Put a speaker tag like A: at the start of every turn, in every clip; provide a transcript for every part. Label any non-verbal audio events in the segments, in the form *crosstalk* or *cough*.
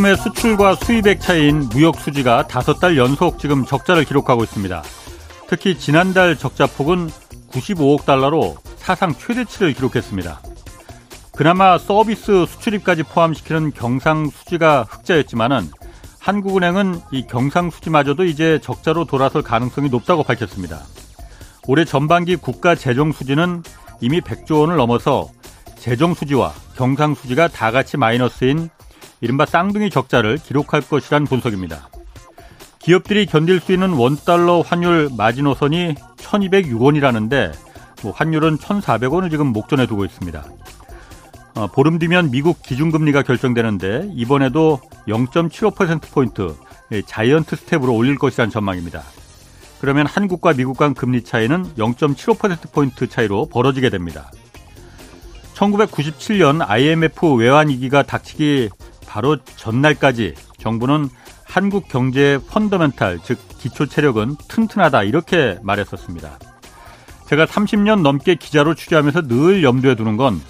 A: 상품의 수출과 수입액 차이인 무역 수지가 다섯 달 연속 지금 적자를 기록하고 있습니다. 특히 지난달 적자 폭은 95억 달러로 사상 최대치를 기록했습니다. 그나마 서비스 수출입까지 포함시키는 경상수지가 흑자였지만은 한국은행은 이 경상수지마저도 이제 적자로 돌아설 가능성이 높다고 밝혔습니다. 올해 전반기 국가 재정 수지는 이미 100조 원을 넘어서 재정 수지와 경상 수지가 다 같이 마이너스인 이른바 쌍둥이 적자를 기록할 것이란 분석입니다. 기업들이 견딜 수 있는 원달러 환율 마지노선이 1206원이라는데 뭐 환율은 1400원을 지금 목전에 두고 있습니다. 어, 보름 뒤면 미국 기준금리가 결정되는데 이번에도 0.75%포인트 자이언트 스텝으로 올릴 것이라는 전망입니다. 그러면 한국과 미국 간 금리 차이는 0.75%포인트 차이로 벌어지게 됩니다. 1997년 IMF 외환위기가 닥치기 바로 전날까지 정부는 한국 경제의 펀더멘탈, 즉 기초 체력은 튼튼하다 이렇게 말했었습니다. 제가 30년 넘게 기자로 취재하면서 늘 염두에 두는 건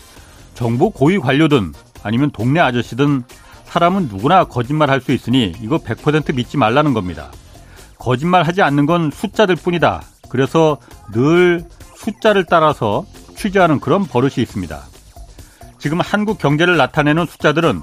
A: 정부 고위 관료든 아니면 동네 아저씨든 사람은 누구나 거짓말 할 수 있으니 이거 100% 믿지 말라는 겁니다. 거짓말 하지 않는 건 숫자들 뿐이다. 그래서 늘 숫자를 따라서 취재하는 그런 버릇이 있습니다. 지금 한국 경제를 나타내는 숫자들은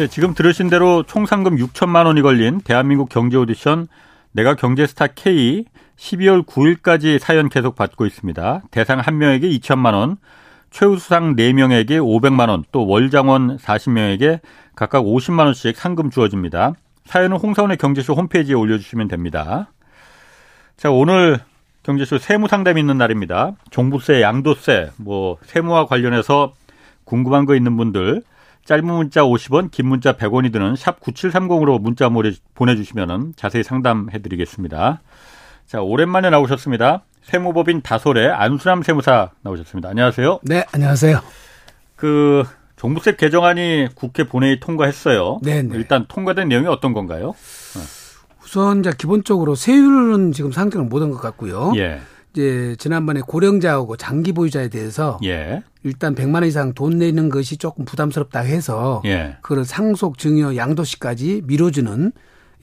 A: 네, 지금 들으신 대로 총 상금 6천만 원이 걸린 대한민국 경제 오디션 내가 경제스타 K 12월 9일까지 사연 계속 받고 있습니다. 대상 1명에게 2천만 원, 최우수상 4명에게 500만 원, 또 월장원 40명에게 각각 50만 원씩 상금 주어집니다. 사연은 홍사원의 경제쇼 홈페이지에 올려주시면 됩니다. 자, 오늘 경제쇼 세무 상담이 있는 날입니다. 종부세, 양도세, 뭐 세무와 관련해서 궁금한 거 있는 분들 짧은 문자 50원, 긴 문자 100원이 드는 샵 9730으로 문자 보내주시면 자세히 상담해 드리겠습니다. 자, 오랜만에 나오셨습니다. 세무법인 다솔의 안수남 세무사 나오셨습니다. 안녕하세요.
B: 네, 안녕하세요.
A: 그 종부세 개정안이 국회 본회의 통과했어요. 네, 네. 일단 통과된 내용이 어떤 건가요?
B: 우선 이제 기본적으로 세율은 지금 상정을 못한 것 같고요. 예. 이제 지난번에 고령자하고 장기 보유자에 대해서 예. 일단 100만 원 이상 돈 내는 것이 조금 부담스럽다 해서 예. 그걸 상속 증여 양도시까지 미뤄주는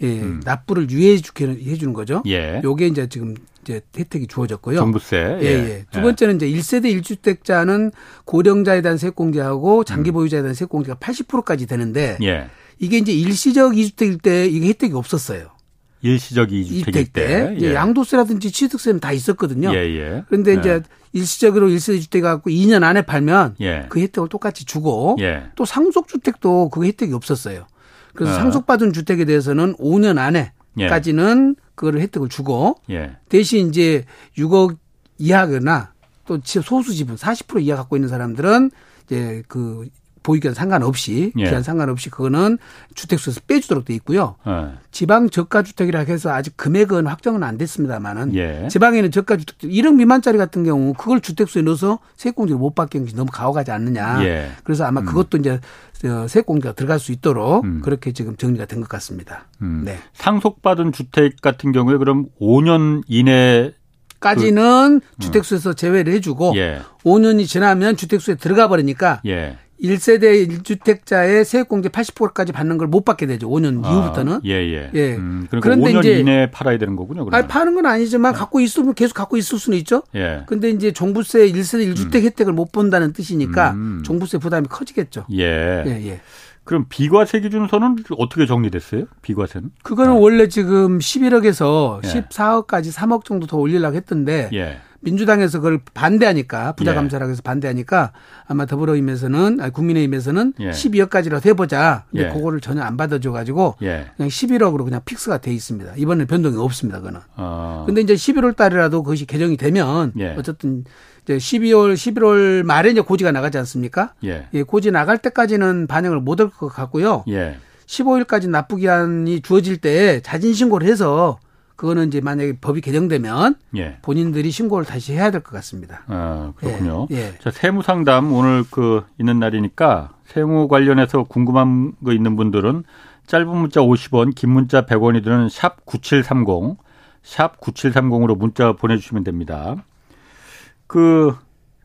B: 예, 음. 납부를 유예해 주게 해주는 거죠. 예. 요게 이제 지금 이제 혜택이 주어졌고요.
A: 종부세.
B: 예, 예. 예. 두 번째는 이제 1세대 1주택자는 고령자에 대한 세액공제하고 장기 음. 보유자에 대한 세액공제가 80%까지 되는데 예. 이게 이제 일시적 2주택일 때 이게 혜택이 없었어요.
A: 일시적 2주택일 때.
B: 예. 양도세라든지 취득세는 다 있었거든요. 예, 예. 그런데 이제 예. 일시적으로 1세대 주택 갖고 2년 안에 팔면 예. 그 혜택을 똑같이 주고 예. 또 상속주택도 그 혜택이 없었어요. 그래서 어. 상속받은 주택에 대해서는 5년 안에까지는 예. 그거를 혜택을 주고 예. 대신 이제 6억 이하거나 또 소수 지분 40% 이하 갖고 있는 사람들은 이제 그 보유기간 상관없이 예. 기한 상관없이 그거는 주택수에서 빼주도록 돼 있고요. 예. 지방 저가 주택이라 해서 아직 금액은 확정은 안 됐습니다만은 예. 지방에는 저가 주택 1억 미만짜리 같은 경우 그걸 주택수에 넣어서 세액공제를 못 받게 하는 게 너무 가혹하지 않느냐. 예. 그래서 아마 음. 그것도 이제 세액공제가 들어갈 수 있도록 음. 그렇게 지금 정리가 된 것 같습니다.
A: 음. 네. 상속받은 주택 같은 경우에 그럼 5년 이내
B: 까지는 그, 주택수에서 제외를 해주고 예. 5년이 지나면 주택수에 들어가 버리니까 예. 1세대 1주택자의 세액공제 80%까지 받는 걸 못 받게 되죠. 5년 아, 이후부터는.
A: 예, 예. 예. 음, 그러니까 그런데 5년 이제 이내에 팔아야 되는 거군요. 그러면.
B: 아니, 파는 건 아니지만 네. 갖고 있으면 계속 갖고 있을 수는 있죠. 예. 근데 이제 종부세 1세대 1주택 음. 혜택을 못 본다는 뜻이니까 음. 종부세 부담이 커지겠죠.
A: 예. 예, 예. 그럼 비과세 기준서는 어떻게 정리됐어요? 비과세는?
B: 그거는 네. 원래 지금 11억에서 예. 14억까지 3억 정도 더 올리려고 했던데 예. 민주당에서 그걸 반대하니까 부자 감사라고 해서 반대하니까 아마 더불어힘에서는 아니 국민의힘에서는 예. 12억까지라도 해보자. 근데 예. 그거를 전혀 안 받아줘 가지고 예. 그냥 11억으로 그냥 픽스가 돼 있습니다. 이번에 변동이 없습니다. 그거는. 어. 근데 이제 11월 달이라도 그것이 개정이 되면 예. 어쨌든 이제 12월 11월 말에 이제 고지가 나가지 않습니까? 예. 예 고지 나갈 때까지는 반영을 못 할 것 같고요. 예. 15일까지 납부 기한이 주어질 때 자진 신고를 해서 그거는 이제 만약에 법이 개정되면 예. 본인들이 신고를 다시 해야 될 것 같습니다.
A: 아, 그렇군요. 예. 예. 자, 세무 상담 오늘 그 있는 날이니까 세무 관련해서 궁금한 거 있는 분들은 짧은 문자 50원, 긴 문자 100원이 드는 샵 9730, 샵 9730으로 문자 보내주시면 됩니다. 그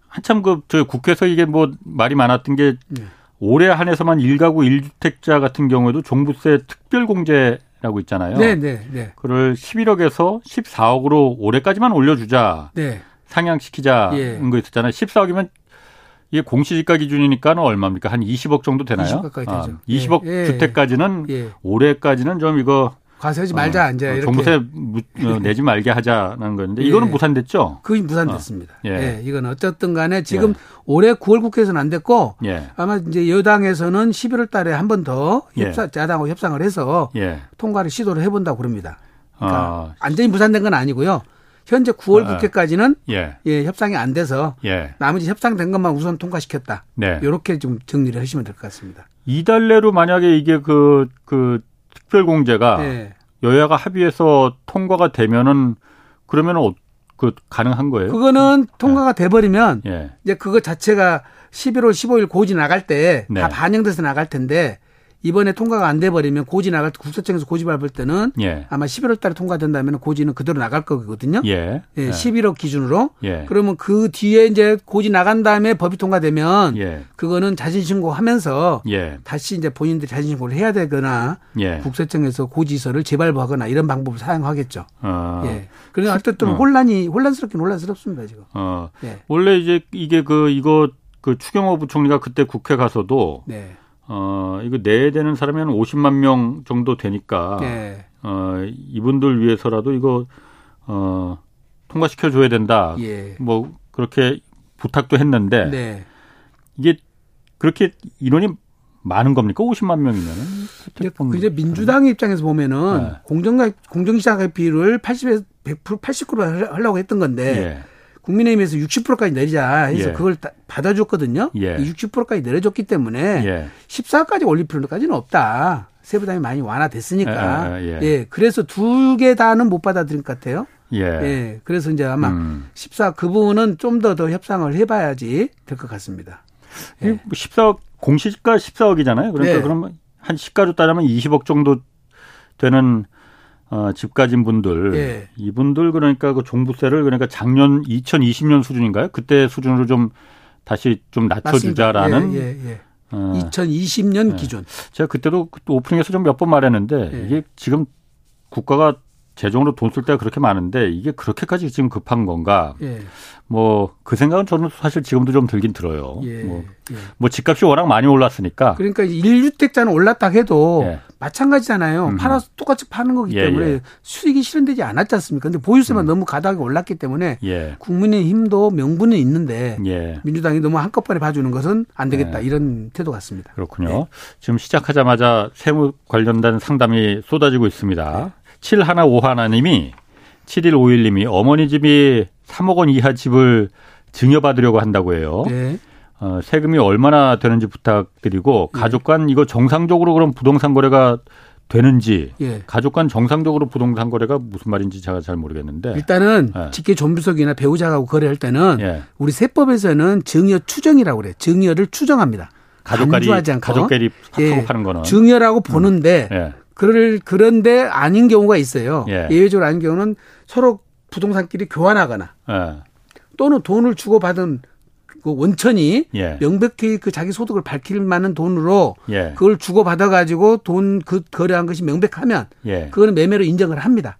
A: 한참 그저 국회에서 이게 뭐 말이 많았던 게 네. 올해 한해서만 1가구 1주택자 같은 경우에도 종부세 특별 공제 라고 있잖아요. 네, 네, 네. 그를 11억에서 14억으로 올해까지만 올려주자. 네. 상향시키자는 예. 거 있었잖아요. 14억이면 이게 공시지가 기준이니까는 얼마입니까? 한 20억 정도 되나요?
B: 20억 가까이 되죠.
A: 아, 20억 예. 주택까지는 예. 올해까지는 좀 이거
B: 과세하지 말자 어, 이제 어,
A: 정부세 어, 내지 말게 하자는 건데 *laughs* 이거는 예. 무산됐죠?
B: 그게 무산됐습니다. 어. 예. 예. 이건 어쨌든 간에 지금 예. 올해 9월 국회에서는 안 됐고 예. 아마 이제 여당에서는 11월 달에 한 번더 예. 협상 야당하고 협상을 해서 통과를 시도를 해 본다고 그럽니다. 그러니까 아. 완전히 무산된 건 아니고요. 현재 9월 아. 국회까지는 예. 예. 협상이 안 돼서 나머지 협상된 것만 우선 통과시켰다. 네. 이렇게 좀 정리를 하시면 될 것 같습니다.
A: 이달 내로 만약에 이게 그그 그 특별공제가 네. 여야가 합의해서 통과가 되면은 그러면은 어, 그 가능한 거예요?
B: 그거는 통과가 돼 버리면 예. 이제 그거 자체가 11월 15일 고지 나갈 때다 네. 반영돼서 나갈 텐데 이번에 통과가 안 돼 버리면 고지 나갈 때 국세청에서 고지 밟을 때는 예. 아마 11월 달에 통과된다면 고지는 그대로 나갈 거거든요. 예. 예. 11억 기준으로. 예. 그러면 그 뒤에 이제 고지 나간 다음에 법이 통과되면 예. 그거는 자진 신고하면서 예. 다시 이제 본인들이 자진 신고를 해야 되거나 예. 국세청에서 고지서를 재발부하거나 이런 방법을 사용하겠죠. 어. 예. 그러니까 어쨌든 어. 혼란이 혼란스럽긴 혼란스럽습니다 지금. 어.
A: 예. 원래 이제 이게 그 이거 그 추경호 부총리가 그때 국회 가서도 네. 어, 이거 내야 되는 사람이 한 50만 명 정도 되니까, 네. 어, 이분들 위해서라도 이거, 어, 통과시켜 줘야 된다. 예. 뭐, 그렇게 부탁도 했는데, 네. 이게 그렇게 인원이 많은 겁니까? 50만 명이면은?
B: 이제 민주당 입장에서 보면은 네. 공정가, 공정시장 회피를 80에서 100% 89로 하려고 했던 건데, 예. 국민의힘에서 60%까지 내리자 해서 예. 그걸 받아줬거든요. 예. 60%까지 내려줬기 때문에 예. 14까지 올릴 필요까지는 없다. 세부담이 많이 완화됐으니까. 예. 예. 예. 그래서 두 개 다는 못 받아들인 것 같아요. 예. 예. 그래서 이제 아마 음. 14, 그 부분은 좀더더 협상을 해봐야지 될 것 같습니다.
A: 예. 14억, 공시지가 14억이잖아요. 그러니까 네. 그러면 한 시가로 따르면 20억 정도 되는 어, 집 가진 분들 예. 이분들 그러니까 그 종부세를 그러니까 작년 2020년 수준인가요? 그때 수준으로 좀 다시 좀 낮춰주자라는. 예, 예, 예.
B: 어. 2020년 기준.
A: 제가 그때도 그 오프닝에서 좀 몇 번 말했는데 예. 이게 지금 국가가 재정으로 돈 쓸 때가 그렇게 많은데 이게 그렇게까지 지금 급한 건가? 예. 뭐그 생각은 저는 사실 지금도 좀 들긴 들어요. 예. 뭐, 예. 뭐 집값이 워낙 많이 올랐으니까.
B: 그러니까 1주택자는 올랐다 해도 예. 마찬가지잖아요. 음. 팔아서 똑같이 파는 거기 예, 때문에 예. 수익이 실현되지 않았지 않습니까? 근데 보유세만 음. 너무 가닥이 올랐기 때문에 예. 국민의 힘도 명분은 있는데 민주당이 너무 한꺼번에 봐주는 것은 안 되겠다 이런 태도 같습니다.
A: 그렇군요. 지금 시작하자마자 세무 관련된 상담이 쏟아지고 있습니다. 7151님이 7151님이 어머니 집이 3억 원 이하 집을 증여받으려고 한다고 해요. 네. 어, 세금이 얼마나 되는지 부탁드리고 네. 가족 간 이거 정상적으로 그럼 부동산 거래가 되는지 예. 가족 간 정상적으로 부동산 거래가 무슨 말인지 제가 잘 모르겠는데
B: 일단은 예. 직계 존비속이나 배우자하고 거래할 때는 예. 우리 세법에서는 증여 추정이라고 그래요. 증여를 추정합니다.
A: 가족끼리 가족끼리 예. 파는 거는
B: 증여라고 보는데 음. 예. 그럴 그런데 아닌 경우가 있어요. 예. 예외적으로 아닌 경우는 서로 부동산끼리 교환하거나 예. 또는 돈을 주고 받은 그 원천이 예. 명백히 그 자기 소득을 밝힐 만한 돈으로 예. 그걸 주고 받아 가지고 돈 그 거래한 것이 명백하면 예. 그거는 매매로 인정을 합니다.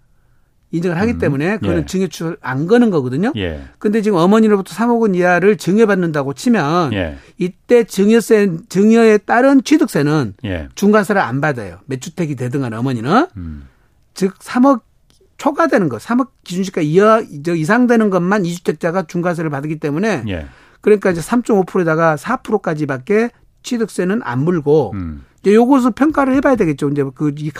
B: 인정을 하기 음. 때문에 그거는 예. 증여추를 안 거는 거거든요. 예. 근데 지금 어머니로부터 3억 원 이하를 증여받는다고 치면 예. 이때 증여세 증여에 따른 취득세는 예. 중과세를 안 받아요. 몇 주택이 되든 간에 어머니는 음. 즉 3억 초과되는 거, 3억 기준시가 이하 이상 되는 것만 이주택자가 중과세를 받기 때문에 예. 그러니까 이제 3.5%에다가 4%까지밖에 취득세는 안 물고 음. 이제 요것을 평가를 해봐야 되겠죠. 이제 그 이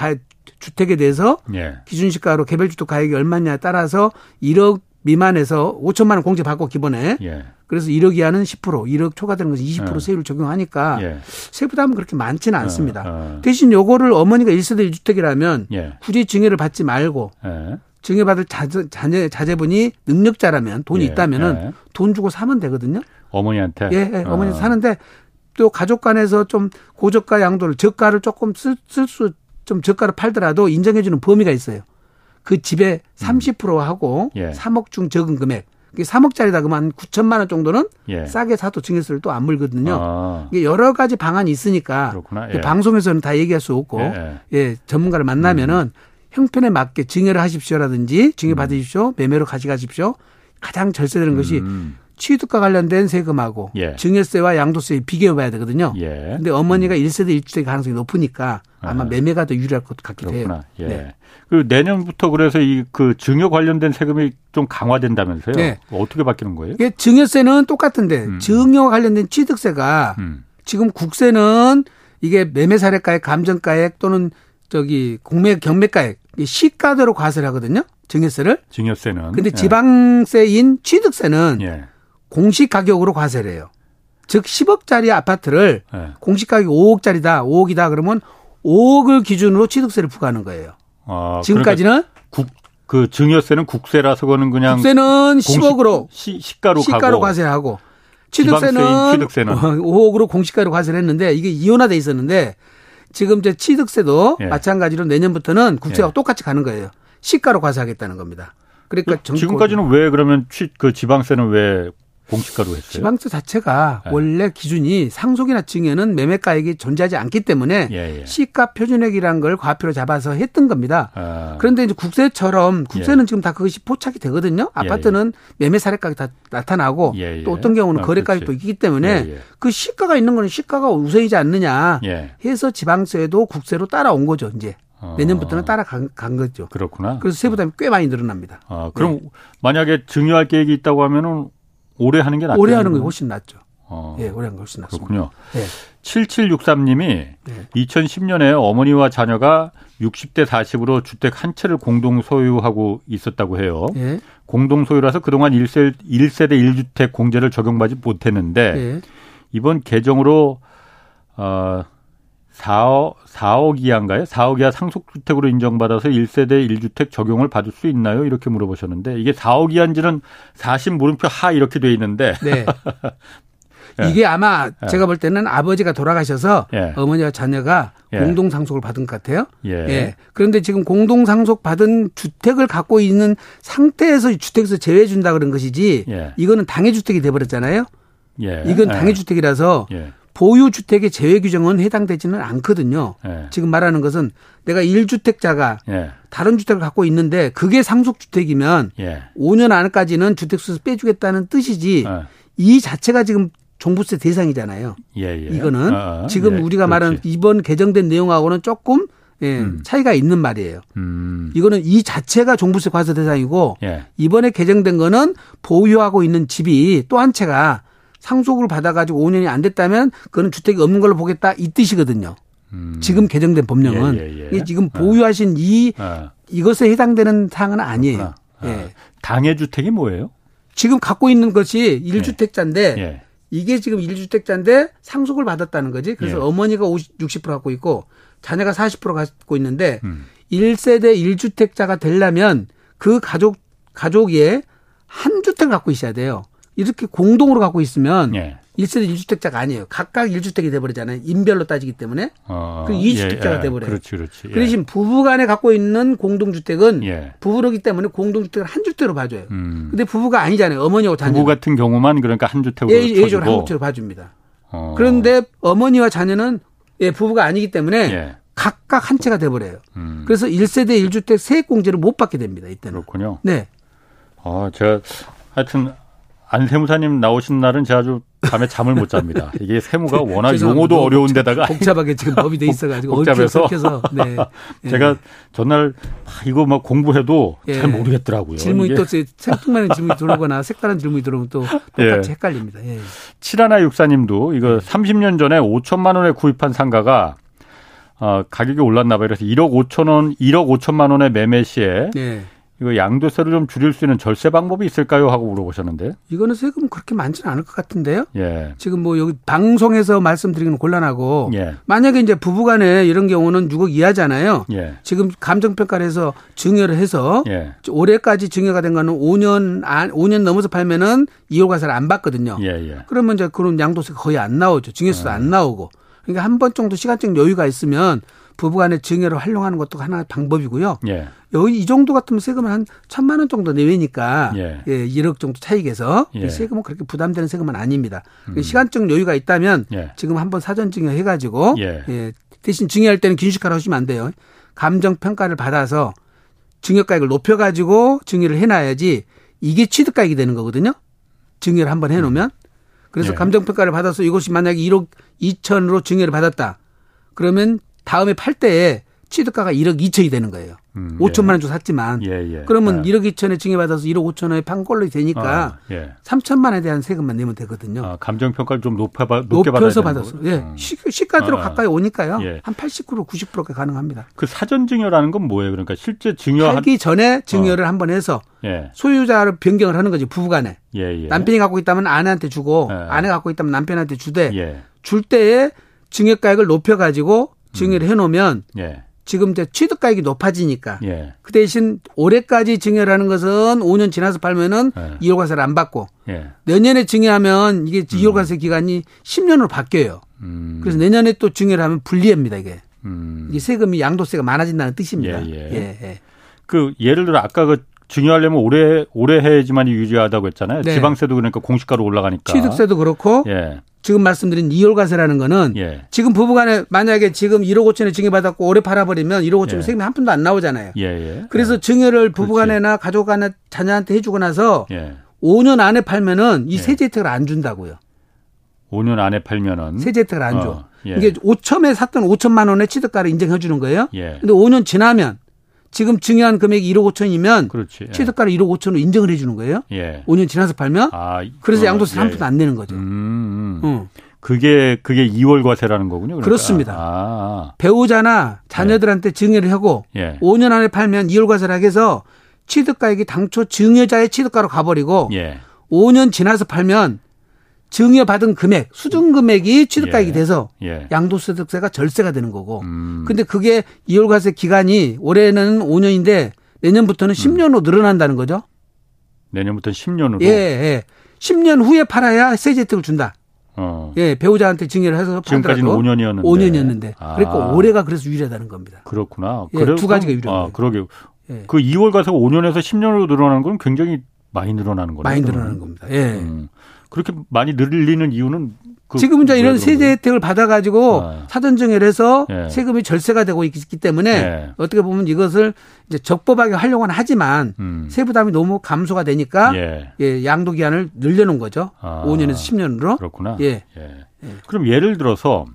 B: 주택에 대해서 예. 기준시가로 개별주택 가격이 얼마냐에 따라서 1억 미만에서 5천만 원 공제 받고 기본에 예. 그래서 1억 이하는 10% 1억 초과되는 것은 20% 예. 세율을 적용하니까 예. 세부담은 그렇게 많지는 않습니다. 어, 어. 대신 요거를 어머니가 1세대 1주택이라면 예. 굳이 증여를 받지 말고 예. 증여받을 자제, 자제, 자제분이 능력자라면 돈이 예. 있다면은 돈 주고 사면 되거든요.
A: 어머니한테?
B: 예, 예 어머니 어. 사는데 또 가족 간에서 좀 고저가 양도를 저가를 조금 쓸 수 좀 저가를 팔더라도 인정해주는 범위가 있어요. 그 집에 30% 음. 하고 예. 3억 중 적은 금액. 3억짜리다 그러면 9천만 원 정도는 예. 싸게 사도 증여세를 또 안 물거든요. 아. 이게 여러 가지 방안이 있으니까 예. 방송에서는 다 얘기할 수 없고 예, 예 전문가를 만나면은 음. 형편에 맞게 증여를 하십시오라든지 증여 음. 받으십시오 매매로 가져가십시오 가장 절세되는 것이 음. 취득과 관련된 세금하고 예. 증여세와 양도세 비교해 봐야 되거든요. 예. 근데 어머니가 1세대 1주택 가능성이 높으니까 아마 아. 매매가 더 유리할 것 같기도 그렇구나. 해요. 예. 네.
A: 그 내년부터 그래서 이 그 증여 관련된 세금이 좀 강화된다면서요? 네. 어떻게 바뀌는 거예요?
B: 이게 증여세는 똑같은데 음. 증여 관련된 취득세가 음. 지금 국세는 이게 매매 사례가액, 감정가액 또는 저기 공매 경매가액 시가대로 과세를 하거든요. 증여세를.
A: 증여세는.
B: 근데 예. 지방세인 취득세는 예. 공시 가격으로 과세를 해요. 즉 10억짜리 아파트를 네. 공시 가격 5억짜리다, 5억이다 그러면 5억을 기준으로 취득세를 부과하는 거예요. 아, 지금까지는 그러니까
A: 국, 그 증여세는 국세라서 그거는 그냥
B: 국세는 공시, 10억으로
A: 시, 시가로
B: 시가로 과세하고 취득세는, 취득세는 5억으로 공시가로 과세를 했는데 이게 이혼화돼 있었는데 지금 이제 취득세도 예. 마찬가지로 내년부터는 국세와 예. 똑같이 가는 거예요. 시가로 과세하겠다는 겁니다.
A: 그러니까 그, 지금까지는 왜 그러면 취, 그 지방세는 왜 공시가로 했어요.
B: 지방세 자체가 네. 원래 기준이 상속이나 증여는 매매가액이 존재하지 않기 때문에 예, 예. 시가 표준액이라는 걸 과표로 잡아서 했던 겁니다. 아. 그런데 이제 국세처럼 국세는 예. 지금 다 그것이 포착이 되거든요. 예, 아파트는 예. 매매 사례가격이 다 나타나고 또 어떤 경우는 아, 거래가격도 있기 때문에 그 시가가 있는 거는 시가가 우선이지 않느냐 해서 지방세도 국세로 따라온 거죠. 이제. 어. 내년부터는 따라간 간 거죠.
A: 그렇구나.
B: 그래서 세부담이 꽤 많이 늘어납니다.
A: 아, 그럼 네. 만약에 증여할 계획이 있다고 하면은 오래 하는 게 낫죠.
B: 오래 하는 게 훨씬 낫죠. 어. 예, 오래 하는 게 훨씬 낫습니다.
A: 그렇군요. 예. 7763님이 네. 2010년에 어머니와 자녀가 60대 40으로 주택 한 채를 공동 소유하고 있었다고 해요. 예. 공동 소유라서 그동안 1세, 1세대 1주택 공제를 적용받지 못했는데 예. 이번 개정으로 어 4억, 4억 이하인가요? 4억 이하 상속주택으로 인정받아서 1세대 1주택 적용을 받을 수 있나요? 이렇게 물어보셨는데 이게 4억 이하인지는 40 물음표 하 이렇게 돼 있는데. 네. *laughs*
B: 예. 이게 아마 예. 제가 볼 때는 아버지가 돌아가셔서 예. 어머니와 자녀가 예. 공동 상속을 받은 것 같아요. 예. 예. 그런데 지금 공동 상속 받은 주택을 갖고 있는 상태에서 주택에서 제외해 준다 그런 것이지 예. 이거는 당해 주택이 돼 버렸잖아요. 이건 당해 주택이라서 보유 주택의 제외 규정은 해당되지는 않거든요. 예. 지금 말하는 것은 내가 1주택자가 예. 다른 주택을 갖고 있는데 그게 상속 주택이면 예. 5년 안까지는 주택수에서 빼주겠다는 뜻이지 예. 이 자체가 지금 종부세 대상이잖아요. 예, 예. 이거는 어, 어. 지금 우리가 그렇지. 말하는 이번 개정된 내용하고는 조금 예, 음. 차이가 있는 말이에요. 음. 이거는 이 자체가 종부세 과세 대상이고 이번에 개정된 거는 보유하고 있는 집이 또 한 채가 상속을 받아가지고 5년이 안 됐다면 그거는 주택이 없는 걸로 보겠다 이 뜻이거든요. 음. 지금 개정된 법령은 예, 예, 예. 지금 보유하신 이 아. 이것에 해당되는 사항은 아니에요. 아. 예.
A: 당해 주택이 뭐예요?
B: 지금 갖고 있는 것이 1주택자인데 예. 이게 지금 1주택자인데 상속을 받았다는 거지. 그래서 예. 어머니가 50, 60% 갖고 있고 자녀가 40% 갖고 있는데 음. 1세대 1주택자가 되려면 그 가족 가족의 한 주택을 갖고 있어야 돼요. 이렇게 공동으로 갖고 있으면 예. 1세대 1주택자가 아니에요. 각각 1주택이 돼버리잖아요. 인별로 따지기 때문에. 어, 그 2주택자가 예, 예. 돼버려요.
A: 그렇지, 그렇지. 예.
B: 그 대신 부부 간에 갖고 있는 공동주택은 예. 부부로기 때문에 공동주택을 한 주택으로 봐줘요. 음. 근데 부부가 아니잖아요. 어머니와 자녀.
A: 부부 같은 경우만 그러니까 한 주택으로 예,
B: 예적으로 한 주택으로 봐줍니다. 어. 그런데 어머니와 자녀는 예, 부부가 아니기 때문에 예. 각각 한 채가 돼버려요. 음. 그래서 1세대 1주택 세액공제를 못 받게 됩니다. 이때는.
A: 그렇군요.
B: 네.
A: 아, 제가 하여튼 안 세무사님 나오신 날은 제가 아주 밤에 잠을 못 잡니다. 이게 세무가 *laughs* 워낙 용어도 어려운 데다가
B: 복잡하게 지금 법이 돼 있어가지고 *laughs*
A: 복잡해서 네. *laughs* 제가 전날 아, 이거 막 공부해도 예. 잘 모르겠더라고요.
B: 질문이. 또 생뚱맞은 질문이 들어오거나 색다른 질문이 들어오면 또 똑같이 예. 헷갈립니다. 예.
A: 칠하나 육사님도 이거 30년 전에 5천만 원에 구입한 상가가 어, 가격이 올랐나 봐요. 그래서 1억 5천 원, 1억 5천만 원의 매매 시에 네. 이거 양도세를 좀 줄일 수 있는 절세 방법이 있을까요? 하고 물어보셨는데.
B: 이거는 세금 그렇게 많지는 않을 것 같은데요. 예. 지금 뭐 여기 방송에서 말씀드리기는 곤란하고 예. 만약에 이제 부부간에 이런 경우는 6억 이하잖아요. 예. 지금 감정평가를 해서 증여를 해서 예. 올해까지 증여가 된 거는 5년 안 5년 넘어서 팔면은 2월 과세를 안 받거든요. 예, 예. 그러면 이제 그런 양도세가 거의 안 나오죠. 증여세도 안 나오고. 그러니까 한 번 정도 시간적 여유가 있으면 부부간의 증여를 활용하는 것도 하나의 방법이고요. 예. 여기 이 정도 같으면 세금은 한 천만 원 정도 내외니까 예. 예 1억 정도 차익에서 예. 세금은 그렇게 부담되는 세금은 아닙니다. 음. 시간적 여유가 있다면 예. 지금 한번 사전 증여 해가지고 예. 예. 대신 증여할 때는 긴축하라 하시면 안 돼요. 감정 평가를 받아서 증여가액을 높여가지고 증여를 해놔야지 이게 취득가액이 되는 거거든요. 증여를 한번 해놓으면. 그래서 예. 감정 평가를 받아서 이것이 만약에 1억 2천으로 증여를 받았다. 그러면 다음에 팔 때에 취득가가 1억 2천이 되는 거예요. 음, 5천만 원 주고 샀지만 예, 예. 그러면 예. 1억 2천에 증여받아서 1억 5천 원에 판 걸로 되니까 아, 예. 3천만 원에 대한 세금만 내면 되거든요. 아,
A: 감정 평가를 좀 높여 높게 받아서
B: 받았어. 예. 음. 시가대로 아, 가까이 오니까요. 예. 한 80% 90%가 가능합니다.
A: 그 사전 증여라는 건 뭐예요? 그러니까 실제 증여
B: 하기 전에 증여를 어. 한번 해서 예. 소유자를 변경을 하는 거지 부부간에. 예, 남편이 갖고 있다면 아내한테 주고 아내가 갖고 있다면 남편한테 주되 줄 때에 증여가액을 높여 가지고 증여를 음. 해 놓으면 지금 이제 취득가액이 높아지니까 예. 그 대신 올해까지 증여라는 것은 5년 지나서 팔면은 예. 2월 과세를 안 받고 예. 내년에 증여하면 이게 음. 2월 과세 기간이 10년으로 바뀌어요. 음. 그래서 내년에 또 증여를 하면 불리합니다 이게. 음. 이게 세금이 양도세가 많아진다는 뜻입니다. 예, 예. 예, 예.
A: 그 예를 들어 아까 그 증여하려면 올해 올해 해야지만 유지하다고 했잖아요. 네. 지방세도 그러니까 공시가로 올라가니까.
B: 취득세도 그렇고 예. 지금 말씀드린 이월과세라는 거는 예. 지금 부부간에 만약에 지금 1억 5천에 증여받았고 올해 팔아버리면 1억 5천 예. 세금이 한 푼도 안 나오잖아요. 예, 예. 그래서 증여를 부부간에나 가족간에 자녀한테 해주고 나서 5년 예. 안에 팔면은 이 예. 세제 혜택을 안 준다고요.
A: 5년 안에 팔면은
B: 세제 혜택을 안 줘. 어, 이게 5천에 샀던 5천만 원의 취득가를 인정해 주는 거예요. 예. 근데 5년 지나면 지금 증여한 금액이 1억 5천이면 그렇지. 취득가를 1억 5천으로 인정을 해 주는 거예요. 예. 5년 지나서 팔면 아, 그래서 어, 양도세 한 예. 푼도 안 내는 거죠. 음, 음.
A: 음. 그게 그게 2월 과세라는 거군요.
B: 그러니까. 그렇습니다 아. 배우자나 자녀들한테 예. 증여를 하고 예. 5년 안에 팔면 2월 과세를 하게 해서 취득가액이 당초 증여자의 취득가로 가버리고 예. 5년 지나서 팔면 증여받은 금액, 수준 금액이 취득가액이 예. 돼서 예. 양도소득세가 절세가 되는 거고. 음. 근데 그게 이월과세 기간이 올해는 5년인데 내년부터는 10년으로 음. 늘어난다는 거죠.
A: 내년부터는 10년으로.
B: 예, 예. 10년 후에 팔아야 세제 혜택을 준다. 어. 예, 배우자한테 증여를 해서
A: 지금까지는 5년이었는데.
B: 5년이었는데. 아. 그러니까 올해가 그래서 유리하다는 겁니다.
A: 그렇구나.
B: 예, 그래, 두 가지가 유리합니다. 아,
A: 그러게. 예. 그 2월 가서 5년에서 10년으로 늘어나는 건 굉장히 많이 늘어나는 거네요.
B: 많이 늘어나는 겁니다. 예. 음.
A: 그렇게 많이 늘리는 이유는
B: 그 지금 이제 이런 세제 혜택을 받아가지고 아. 사전증여를 해서 예. 세금이 절세가 되고 있기 때문에 예. 어떻게 보면 이것을 이제 적법하게 활용은 하지만 음. 세부담이 너무 감소가 되니까 예. 예 양도 기한을 늘려놓은 거죠. 아. 5년에서 10년으로.
A: 그렇구나. 예. 예. 예. 그럼 예를 들어서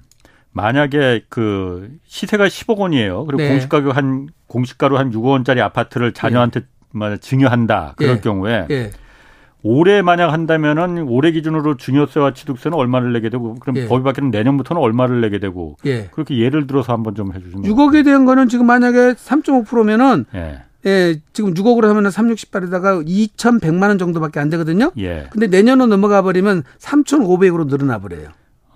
A: 만약에 그 시세가 10억 원이에요. 그리고 네. 공시가격 한 공시가로 한 6억 원짜리 아파트를 자녀한테 예. 증여한다. 그럴 예. 경우에 올해 만약 한다면은 올해 기준으로 증여세와 취득세는 얼마를 내게 되고 그럼 예. 법이 바뀌는 내년부터는 얼마를 내게 되고 예. 그렇게 예를 들어서 한번 좀 해주시면
B: 6억에 대한 거는 지금 만약에 3.5%면은 예. 예, 지금 6억으로 하면은 3, 60발에다가 2,100만 원 정도밖에 안 되거든요. 예. 근데 내년으로 넘어가 버리면 3,500으로 늘어나 버려요.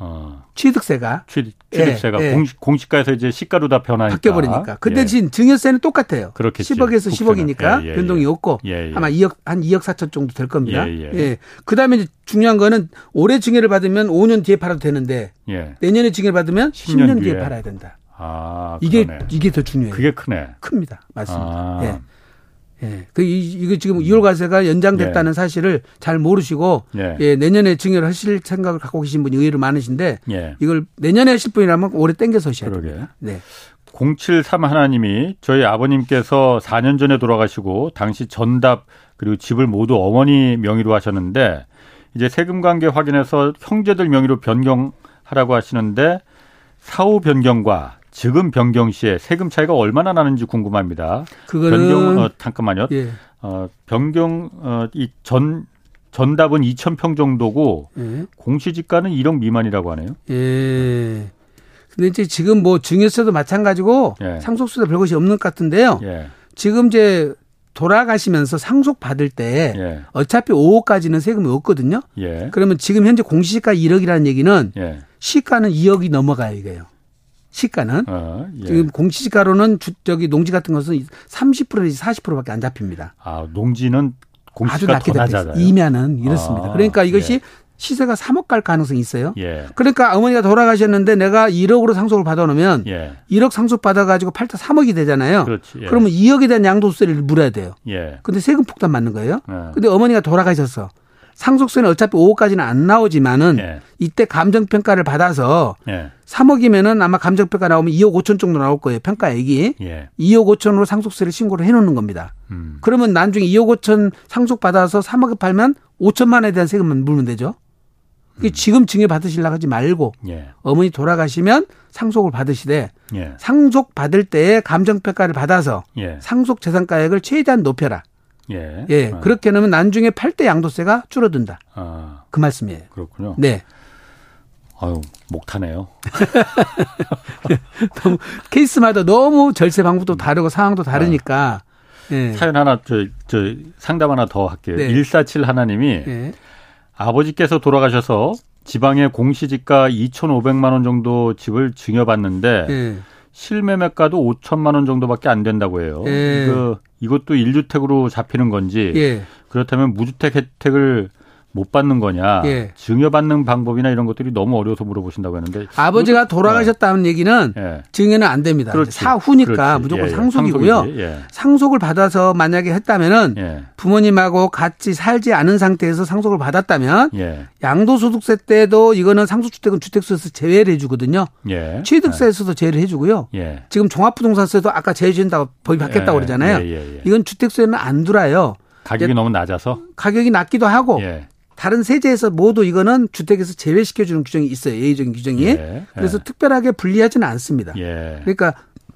B: 어. 취득세가
A: 취, 취득세가 예, 예. 공시, 공시가에서 이제 시가로 다 변하니까
B: 바뀌어 버리니까. 그 대신 예. 증여세는 똑같아요. 그렇겠지. 10억에서 국세는. 10억이니까 예, 예, 변동이 없고 아마 2억 한 2억 4천 정도 될 겁니다. 예. 그다음에 이제 중요한 거는 올해 증여를 받으면 5년 뒤에 팔아도 되는데 내년에 증여를 받으면 10년, 10년 뒤에. 뒤에 팔아야 된다. 아, 이게 이게 더 중요해요.
A: 그게 크네.
B: 큽니다. 맞습니다. 아. 예. 예. 그, 이거 지금 2월 음. 과세가 연장됐다는 예. 사실을 잘 모르시고, 예. 예. 내년에 증여를 하실 생각을 갖고 계신 분이 의외로 많으신데, 예. 이걸 내년에 하실 분이라면 올해 땡겨서 하셔야 돼요. 네.
A: 073 하나님이 저희 아버님께서 4년 전에 돌아가시고 당시 전답 그리고 집을 모두 어머니 명의로 하셨는데 이제 세금 관계 확인해서 형제들 명의로 변경하라고 하시는데 사후 변경과 지금 변경 시에 세금 차이가 얼마나 나는지 궁금합니다.
B: 그거는
A: 변경 어, 잠깐만요. 예. 어, 변경 어, 이전 전답은 2,000평 정도고 예. 공시지가는 1억 미만이라고 하네요.
B: 예. 근데 이제 지금 뭐 증여세도 마찬가지고 예. 상속세도 별 것이 없는 것 같은데요. 예. 지금 이제 돌아가시면서 상속 받을 때 예. 어차피 5억까지는 세금이 없거든요. 예. 그러면 지금 현재 공시지가 1억이라는 얘기는 예. 시가는 2억이 넘어가요 이거예요. 시가는 어, 예. 지금 공시지가로는 주, 저기 농지 같은 것은 30% 내지 40%밖에 안 잡힙니다.
A: 아 농지는 아주 낮게 잡힙니다.
B: 이면은 이렇습니다. 아, 그러니까 이것이 예. 시세가 3억 갈 가능성이 있어요. 예. 그러니까 어머니가 돌아가셨는데 내가 1억으로 상속을 받아놓으면 예. 1억 상속 받아가지고 팔다 3억이 되잖아요. 그렇지, 예. 그러면 2억에 대한 양도세를 물어야 돼요. 예. 근데 세금 폭탄 맞는 거예요. 예. 근데 어머니가 돌아가셨어. 상속세는 어차피 5억까지는 안 나오지만은 예. 이때 감정 평가를 받아서 예. 3억이면은 아마 감정 평가 나오면 2억 5천 정도 나올 거예요. 평가액이. 예. 2억 5천으로 상속세를 신고를 해 놓는 겁니다. 음. 그러면 나중에 2억 5천 상속 받아서 3억에 팔면 5천만 원에 대한 세금만 물면 되죠. 음. 지금 증여 받으시려고 하지 말고 예. 어머니 돌아가시면 상속을 받으시되 예. 상속 받을 때에 감정 평가를 받아서 예. 상속 재산가액을 최대한 높여라. 예. 예. 아. 그렇게 하면 나중에 팔 때 양도세가 줄어든다. 아. 그 말씀이에요.
A: 그렇군요.
B: 네.
A: 아유, 목 타네요. *laughs*
B: 너무 케이스마다 너무 절세 방법도 다르고 상황도 다르니까.
A: 네. 사연 하나 저, 저 상담 하나 더 할게요. 네. 147 하나님이 네. 아버지께서 돌아가셔서 지방의 공시지가 2,500만 원 정도 집을 증여받는데 네. 실매매가도 5천만 원 정도밖에 안 된다고 해요. 네. 이것도 1주택으로 잡히는 건지 예. 그렇다면 무주택 혜택을 못 받는 거냐, 예. 증여받는 방법이나 이런 것들이 너무 어려워서 물어보신다고 했는데
B: 아버지가 돌아가셨다는 네. 얘기는 예. 증여는 안 됩니다. 그렇지. 사후니까 그렇지. 무조건 예, 예. 상속이고요. 예. 상속을 받아서 만약에 했다면은 예. 부모님하고 같이 살지 않은 상태에서 상속을 받았다면 양도소득세 때도 이거는 상속주택은 주택수에서 제외를 해주거든요. 취득세에서도 제외를 해주고요. 지금 종합부동산세도 아까 제외준다고 법이 바뀌었다고 그러잖아요. 이건 주택수에는 안 들어요.
A: 가격이 너무 낮아서
B: 가격이 낮기도 하고 다른 세제에서 모두 이거는 주택에서 제외시켜 주는 규정이 있어요. 예외적인 규정이. 예. 그래서 예. 특별하게 분리하지는 않습니다. 예. 그러니까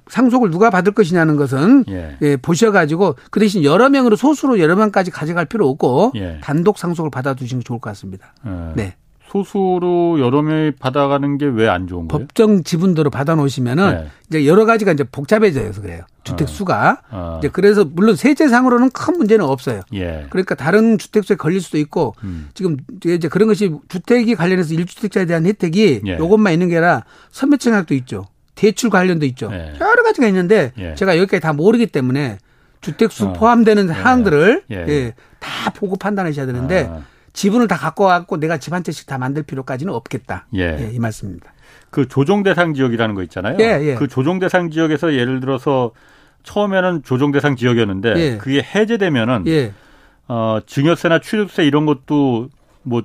B: 상속을 누가 받을 것이냐는 것은 예. 예, 보셔가지고 그 대신 여러 명으로 소수로 여러 명까지 가져갈 필요 없고 예. 단독 상속을 받아두시는 게 좋을 것 같습니다. 예. 네.
A: 소수로 여러 명이 받아가는 게 왜 안 좋은
B: 거예요? 법정 지분도로 받아놓으시면은 네. 이제 여러 가지가 이제 복잡해져서 그래요. 주택 어. 수가 어. 이제 그래서 물론 세제상으로는 큰 문제는 없어요. 예. 그러니까 다른 주택수에 걸릴 수도 있고 음. 지금 이제 그런 것이 주택이 관련해서 일주택자에 대한 혜택이 예. 요것만 있는 게 아니라 선배청약도 있죠. 대출 관련도 있죠. 예. 여러 가지가 있는데 예. 제가 여기까지 다 모르기 때문에 주택수 어. 포함되는 사항들을 예. 예. 다 보고 판단하셔야 되는데. 아. 지분을 다 갖고 와갖고 내가 집 한 채씩 다 만들 필요까지는 없겠다. 예. 예, 이 말씀입니다.
A: 그 조정 대상 지역이라는 거 있잖아요. 예, 예. 그 조정 대상 지역에서 예를 들어서 처음에는 조정 대상 지역이었는데 예. 그게 해제되면은 예. 어 증여세나 취득세 이런 것도 뭐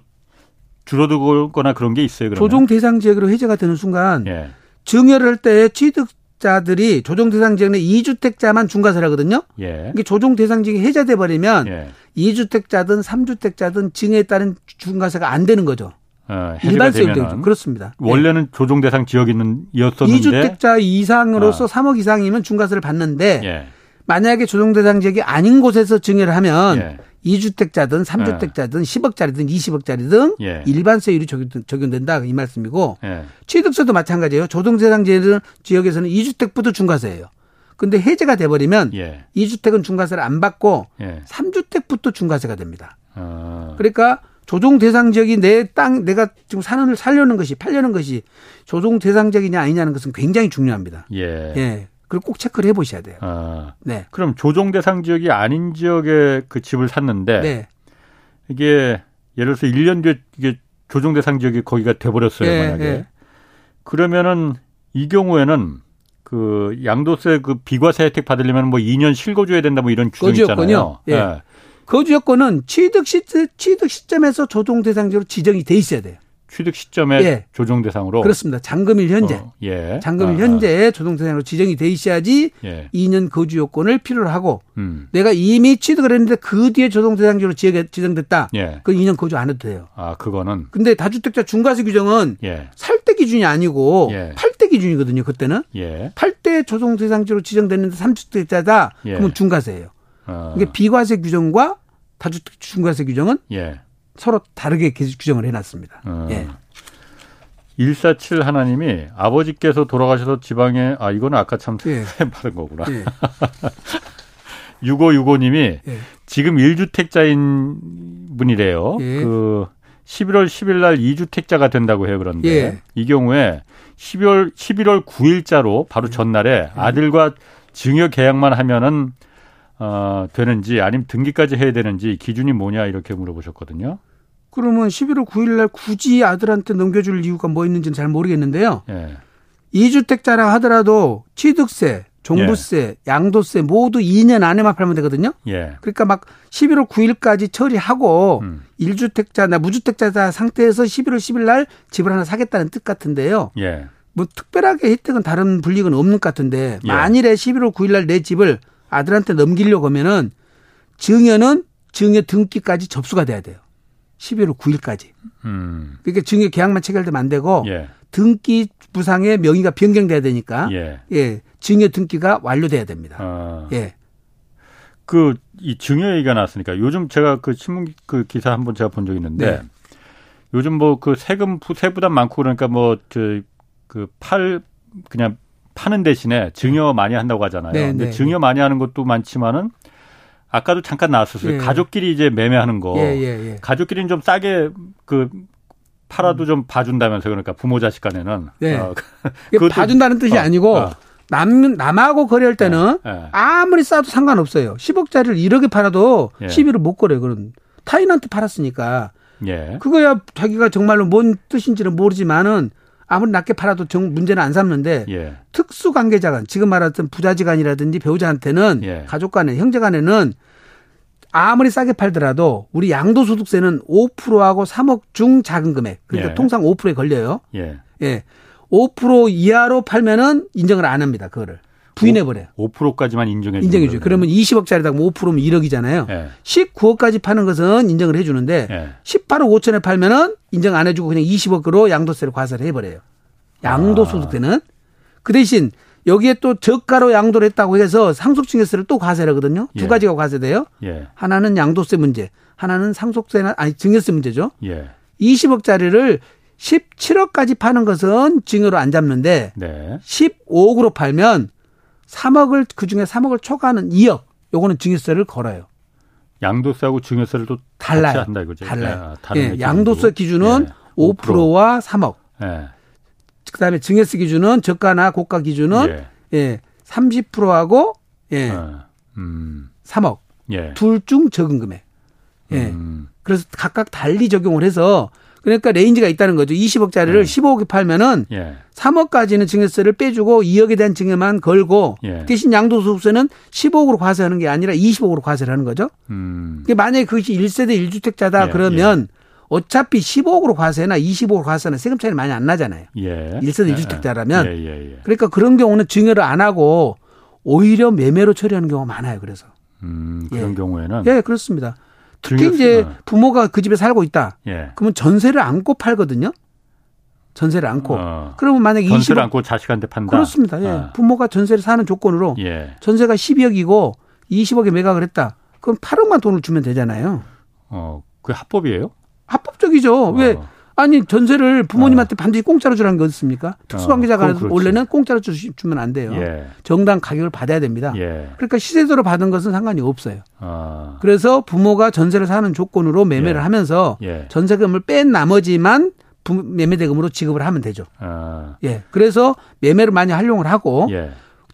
A: 줄어들거나 그런 게 있어요. 그러면?
B: 조정 대상 지역으로 해제가 되는 순간 예. 증여를 할 때 취득 자들이 조정 대상 지역 내 2주택자만 중과세를 하거든요. 예. 이게 조정 대상 지역이 해제돼 버리면 예. 2주택자든 3주택자든 증여에 따른 중과세가 안 되는 거죠. 어, 일반세 되죠. 그렇습니다.
A: 원래는 예. 조정 대상 지역이었었는데
B: 2주택자 이상으로서 어. 3억 이상이면 중과세를 받는데 예. 만약에 조정 대상 지역이 아닌 곳에서 증여를 하면 예. 2주택자든 3주택자든 예. 10억짜리든 20억짜리든 예. 일반세율이 적용, 된다이 말씀이고 예. 취득세도 마찬가지예요. 조정세상 지역에서는 2주택부터 중과세예요. 근데 해제가 돼버리면 예. 2주택은 중과세를 안 받고 예. 3주택부터 중과세가 됩니다. 어. 그러니까 조정 대상 지역이 내 땅 내가 지금 사는 살려는 것이 팔려는 것이 조정 대상 지역이냐 아니냐는 것은 굉장히 중요합니다. 예. 예. 그걸 꼭 체크를 해보셔야 돼요. 아,
A: 네. 그럼 조정 대상 지역이 아닌 지역에 그 집을 샀는데 네. 이게 예를 들어서 1년 뒤에 이게 조정 대상 지역이 거기가 돼버렸어요 네, 만약에 네. 그러면은 이 경우에는 그 양도세 그 비과세 혜택 받으려면 뭐 2년 실거주해야 된다 뭐 이런 규정이 있잖아요.
B: 예. 네. 거주 여건은 취득 시 취득 시점에서 조정 대상 지역으로 지정이 돼 있어야 돼요.
A: 취득 시점에 예. 조정 대상으로
B: 그렇습니다. 잔금일 현재. 어, 예. 잔금일 아, 현재 조정 대상으로 지정이 돼 있어야지 예. 2년 거주 요건을 필요로 하고 음. 내가 이미 취득을 했는데 그 뒤에 조정 대상지로 지정됐다. 예. 그 2년 거주 안 해도 돼요.
A: 아, 그거는
B: 근데 다주택자 중과세 규정은 예. 살때 기준이 아니고 예. 팔때 기준이거든요. 그때는. 예. 팔때 조정 대상지로 지정됐는데 3주택자다. 예. 그러면 중과세예요. 어. 이게 비과세 규정과 다주택 중과세 규정은 예. 서로 다르게 규정을 해놨습니다. 어. 예.
A: 147 하나님이 아버지께서 돌아가셔서 지방에 아 이거는 아까 참 예. *laughs* 받은 거구나. 예. 6565님이 예. 지금 1주택자인 분이래요. 예. 그 11월 10일 날 2주택자가 된다고 해요. 그런데 예. 이 경우에 12월 11월 9일자로 바로 전날에 예. 아들과 증여 계약만 하면은 어, 되는지 아니면 등기까지 해야 되는지 기준이 뭐냐 이렇게 물어보셨거든요.
B: 그러면 11월 9일 날 굳이 아들한테 넘겨줄 이유가 뭐 있는지는 잘 모르겠는데요. 예. 2주택자라 하더라도 취득세, 종부세, 예. 양도세 모두 2년 안에만 팔면 되거든요. 예. 그러니까 막 11월 9일까지 처리하고 음. 1주택자나 무주택자 상태에서 11월 10일 날 집을 하나 사겠다는 뜻 같은데요. 예. 뭐 특별하게 혜택은 다른 불이익은 없는 것 같은데 예. 만일에 11월 9일 날 내 집을 아들한테 넘기려고 하면은 증여는 증여 등기까지 접수가 돼야 돼요. 11월 9일까지. 음. 그러니까 증여 계약만 체결되면 안 되고 예. 등기 부상의 명의가 변경돼야 되니까 예. 예. 증여 등기가 완료돼야 됩니다. 아. 예.
A: 그 이 증여 얘기가 나왔으니까 요즘 제가 그 신문 그 기사 한번 제가 본 적 있는데 네. 요즘 뭐 그 세금 세부담 많고 그러니까 뭐 저 그 팔 그냥 파는 대신에 증여 많이 한다고 하잖아요. 네, 근데 네, 증여 네. 많이 하는 것도 많지만은 아까도 잠깐 나왔었어요. 예. 가족끼리 이제 매매하는 거. 예, 예, 예. 가족끼리는 좀 싸게 그 팔아도 좀 봐준다면서 그러니까 부모 자식 간에는. 네. 어, *laughs*
B: 봐준다는 뜻이 어, 아니고 어. 남, 남하고 거래할 때는 네, 네. 아무리 싸도 상관없어요. 10억짜리를 1억에 팔아도 예. 11을 못 거래요. 그런 타인한테 팔았으니까. 예. 그거야 자기가 정말로 뭔 뜻인지는 모르지만은 아무리 낮게 팔아도 정 문제는 안 삼는데 예. 특수 관계자간 지금 말했던 부자지간이라든지 배우자한테는 예. 가족 간에 형제 간에는 아무리 싸게 팔더라도 우리 양도소득세는 5%하고 3억 중 작은 금액 그러니까 예. 통상 5%에 걸려요. 예. 예. 5% 이하로 팔면은 인정을 안 합니다. 그거를. 부인해 버려요.
A: 5%까지만 인정해
B: 주는 인정해 줘요. 그러면 20억짜리다 5%면 1억이잖아요. 예. 19억까지 파는 것은 인정을 해 주는데 예. 18억 5천에 팔면은 인정 안 해 주고 그냥 20억으로 양도세를 과세를 해 버려요. 양도소득세는 아. 그 대신 여기에 또 저가로 양도를 했다고 해서 상속증여세를 또 과세를 하거든요. 두 예. 가지가 과세돼요. 예. 하나는 양도세 문제, 하나는 상속세나 아니 증여세 문제죠. 예. 20억짜리를 17억까지 파는 것은 증여로 안 잡는데 네. 15억으로 팔면 3억을 그 중에 3억을 초과하는 2억 요거는 증여세를 걸어요.
A: 양도세하고 증여세를 또 달라요. 한다 이거죠.
B: 달라요. 네, 예, 양도세 기준은 예. 5%와 3억. 예. 그다음에 증여세 기준은 저가나 고가 기준은 예, 예 30%하고 예. 어, 음. 3억. 예. 둘중 적은 금액. 예. 음. 그래서 각각 달리 적용을 해서 그러니까 range가 있다는 거죠. 20억짜리를 예. 15억에 팔면은 예. 3억까지는 증여세를 빼주고 2억에 대한 증여만 걸고 예. 대신 양도소득세는 15억으로 과세하는 게 아니라 20억으로 과세를 하는 거죠. 음. 만약에 그것이 1세대 1주택자다 예, 그러면 예. 어차피 15억으로 과세나 25억으로 과세나 세금 차이는 많이 안 나잖아요. 예. 1세대 1주택자라면. 예, 그러니까 그런 경우는 증여를 안 하고 오히려 매매로 처리하는 경우가 많아요. 그래서.
A: 음, 그런 경우에는.
B: 예, 그렇습니다. 특히 이제 부모가 그 집에 살고 있다. 예. 그러면 전세를 안고 팔거든요. 전세를 안고. 어. 그러면 만약에
A: 전세를 20억 안고 자식한테 판다.
B: 그렇습니다. 예. 어. 부모가 전세를 사는 조건으로 예. 전세가 12억이고 20억에 매각을 했다. 그럼 8억만 돈을 주면 되잖아요.
A: 어, 그게 합법이에요?
B: 합법적이죠. 어. 왜 아니 전세를 부모님한테 어. 반드시 공짜로 주라는 게 어딨습니까? 특수관계자가 어, 원래는 공짜로 주시면 안 돼요. 예. 정당 가격을 받아야 됩니다. 예. 그러니까 시세대로 받은 것은 상관이 없어요. 어. 그래서 부모가 전세를 사는 조건으로 매매를 예. 하면서 예. 전세금을 뺀 나머지만 매매 대금으로 지급을 하면 되죠. 아. 예. 그래서 매매를 많이 활용을 하고 예.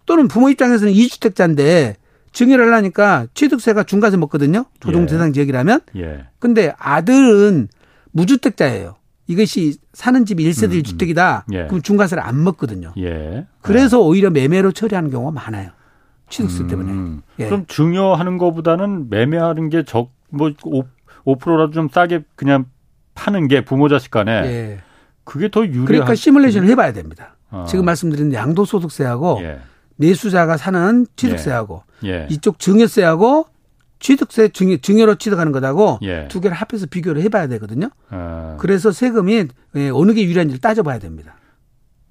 B: 또는 부모 입장에서는 이주택자인데 증여를 하려니까 취득세가 중과세 먹거든요. 조정 대상 지역이라면. 예. 근데 아들은 무주택자예요. 이것이 사는 집이 1세대 음, 1주택이다. 음. 예. 그럼 중과세를 안 먹거든요. 예. 그래서 오히려 매매로 처리하는 경우가 많아요. 취득세 음. 때문에.
A: 예. 그럼 증여하는 것보다는 매매하는 게 적, 뭐, 5, 5%라도 좀 싸게 그냥 파는 게 부모 자식 간에 예. 그게 더 유리한.
B: 그러니까 시뮬레이션을 해봐야 됩니다. 어. 지금 말씀드린 양도소득세하고 예. 내수자가 사는 취득세하고 예. 예. 이쪽 증여세하고 취득세 증여, 증여로 취득하는 것하고 예. 두 개를 합해서 비교를 해봐야 되거든요. 어. 그래서 세금이 예, 어느 게 유리한지를 따져봐야 됩니다.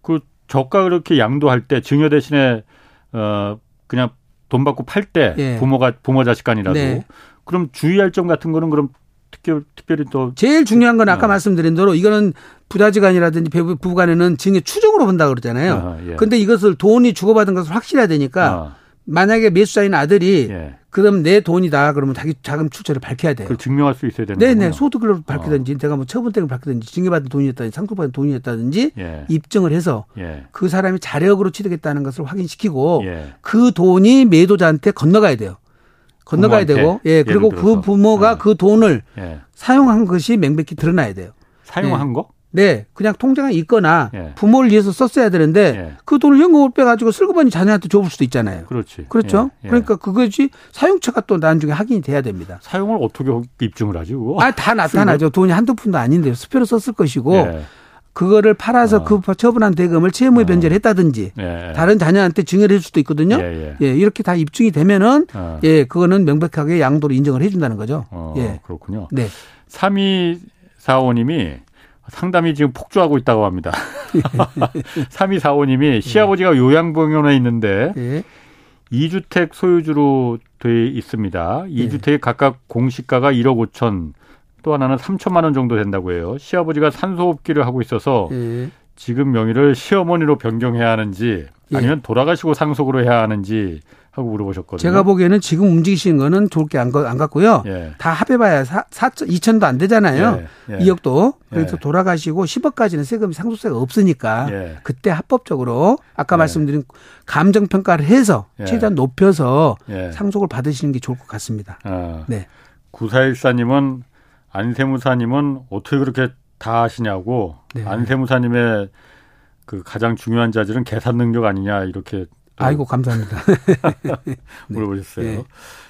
A: 그 저가 그렇게 양도할 때 증여 대신에 어 그냥 돈 받고 팔때 예. 부모가 부모 자식 간이라도 네. 그럼 주의할 점 같은 거는 그럼 특별, 특별히 또
B: 제일 중요한 건 아까 어. 말씀드린 대로 이거는 부자지간이라든지 부부간에는 증여 추정으로 본다 그러잖아요. 어, 예. 근데 이것을 돈이 주고받은 것을 확실해야 되니까 어. 만약에 매수자인 아들이 예. 그럼 내 돈이다 그러면 자기 자금 출처를 밝혀야 돼요.
A: 그걸 증명할 수 있어야 되는.
B: 네네 소득을 밝히든지 어. 내가 뭐 처분대금을 밝히든지 증여받은 돈이었다든지 상속받은 돈이었다든지 예. 입증을 해서 예. 그 사람이 자력으로 취득했다는 것을 확인시키고 예. 그 돈이 매도자한테 건너가야 돼요. 건너가야 되고 예 그리고 그 부모가 예. 그 돈을 예. 사용한 것이 명백히 드러나야 돼요.
A: 사용한 거?
B: 네, 그냥 통장에 있거나 예. 부모를 위해서 썼어야 되는데 예. 그 돈을 현금을 빼가지고 슬그머니 자녀한테 줘볼 수도 있잖아요.
A: 그렇지.
B: 그렇죠. 예. 예. 그러니까 그것이 사용처가 또 나중에 확인이 돼야 됩니다.
A: 사용을 어떻게 입증을 하지? 그거?
B: 아, 다 나타나죠. 돈이 한두 푼도 아닌데 수표로 썼을 것이고 예. 그거를 팔아서 어. 그 처분한 대금을 채무에 어. 변제를 했다든지 예. 다른 자녀한테 증여를 해줄 수도 있거든요. 예, 이렇게 다 입증이 되면은 어. 예, 그거는 명백하게 양도로 인정을 해준다는 거죠.
A: 어, 예, 그렇군요. 네. 3245님이 상담이 지금 폭주하고 있다고 합니다. *laughs* 3245님이 시아버지가 요양병원에 있는데 예. 2주택 소유주로 돼 있습니다. 2주택에 예. 각각 공시가가 1억 5천, 또 하나는 3천만 원 정도 된다고 해요. 시아버지가 산소호흡기를 하고 있어서 예. 지금 명의를 시어머니로 변경해야 하는지 예. 아니면 돌아가시고 상속으로 해야 하는지 하고 물어보셨거든요.
B: 제가 보기에는 지금 움직이시는 거는 좋을 게안 안 같고요. 예. 다 합해봐야 4, 4 2천도 안 되잖아요. 예. 예. 2억도. 그래서 예. 돌아가시고 10억까지는 세금이 상속세가 없으니까 예. 그때 합법적으로 아까 예. 말씀드린 감정평가를 해서 최대한 높여서 상속을 받으시는 게 좋을 것 같습니다. 아.
A: 네. 구사일사님은 안세무사님은 어떻게 그렇게 다 하시냐고 네. 안세무사님의 그 가장 중요한 자질은 계산 능력 아니냐 이렇게
B: 아이고 감사합니다. *laughs*
A: 물어보셨어요. 네.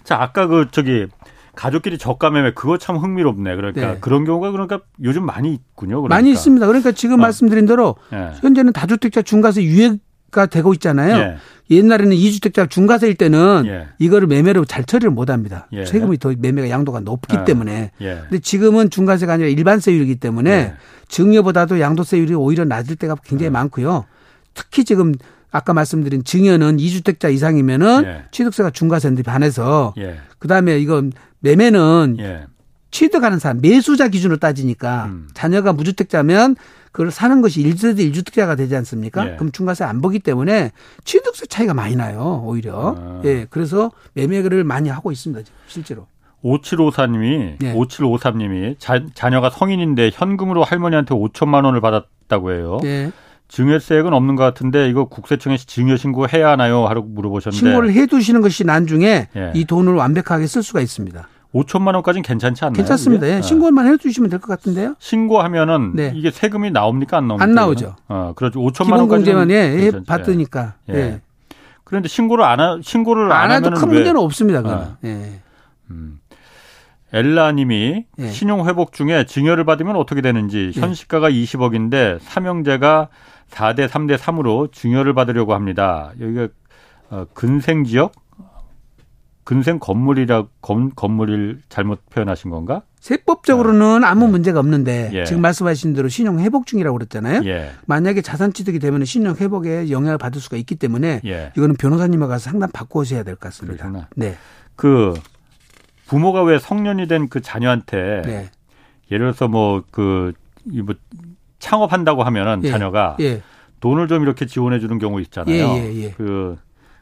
A: 자 아까 그 저기 가족끼리 저가 매매 그거 참 흥미롭네. 그러니까 네. 그런 경우가 그러니까 요즘 많이 있군요. 그러니까.
B: 많이 있습니다. 그러니까 지금 어. 말씀드린 대로 네. 현재는 다주택자 중과세 유예가 되고 있잖아요. 예. 옛날에는 이주택자 중과세일 때는 예. 이거를 매매로 잘 처리를 못 합니다. 예. 세금이 더 매매가 양도가 높기 예. 때문에. 예. 근데 지금은 중과세가 아니라 일반세율이기 때문에 예. 증여보다도 양도세율이 오히려 낮을 때가 굉장히 예. 많고요. 특히 지금 아까 말씀드린 증여는 2주택자 이상이면은 예. 취득세가 중과세인데 반해서 예. 그다음에 이건 매매는 예. 취득하는 사람 매수자 기준으로 따지니까 음. 자녀가 무주택자면 그걸 사는 것이 1세대 1주택자가 되지 않습니까? 예. 그럼 중과세 안 보기 때문에 취득세 차이가 많이 나요, 오히려. 아. 예. 그래서 매매를 많이 하고 있습니다, 실제로.
A: 5754님이, 예. 5753님이 자, 자녀가 성인인데 현금으로 할머니한테 5천만 원을 받았다고 해요. 예. 증여세액은 없는 것 같은데 이거 국세청에 증여 신고해야 하나요? 하고 물어보셨는데
B: 신고를 해두시는 것이 나중에 예. 이 돈을 완벽하게 쓸 수가 있습니다.
A: 5천만 원까지는 괜찮지 않나요?
B: 괜찮습니다. 예. 신고만 해주시면 될 것 같은데요.
A: 신고하면은 네. 이게 세금이 나옵니까 안 나옵니까?
B: 안 나오죠.
A: 어, 그렇죠. 5천만 원까지만
B: 예, 받으니까. 예. 예.
A: 그런데 신고를 안 하, 신고를
B: 안,
A: 안 해도
B: 큰 문제는 없습니다. 그건. 어. 예.
A: 음. 엘라님이 예. 신용 회복 중에 증여를 받으면 어떻게 되는지 예. 현시가가 20억인데 삼형제가 4대 3대 3으로 증여를 받으려고 합니다. 여기가 어, 근생 지역 근생 건물이라 건, 건물을 잘못 표현하신 건가?
B: 세법적으로는 아무 네. 문제가 없는데 예. 지금 말씀하신 대로 신용 회복 중이라고 그랬잖아요. 예. 만약에 자산 취득이 되면 신용 회복에 영향을 받을 수가 있기 때문에 예. 이거는 변호사님과 가서 상담 받고 오셔야 될 것 같습니다. 그렇구나. 네.
A: 그 부모가 왜 성년이 된 그 자녀한테 네. 예를 들어서 뭐그 뭐 창업한다고 하면은 예. 자녀가 예. 돈을 좀 이렇게 지원해 주는 경우 있잖아요. 예, 그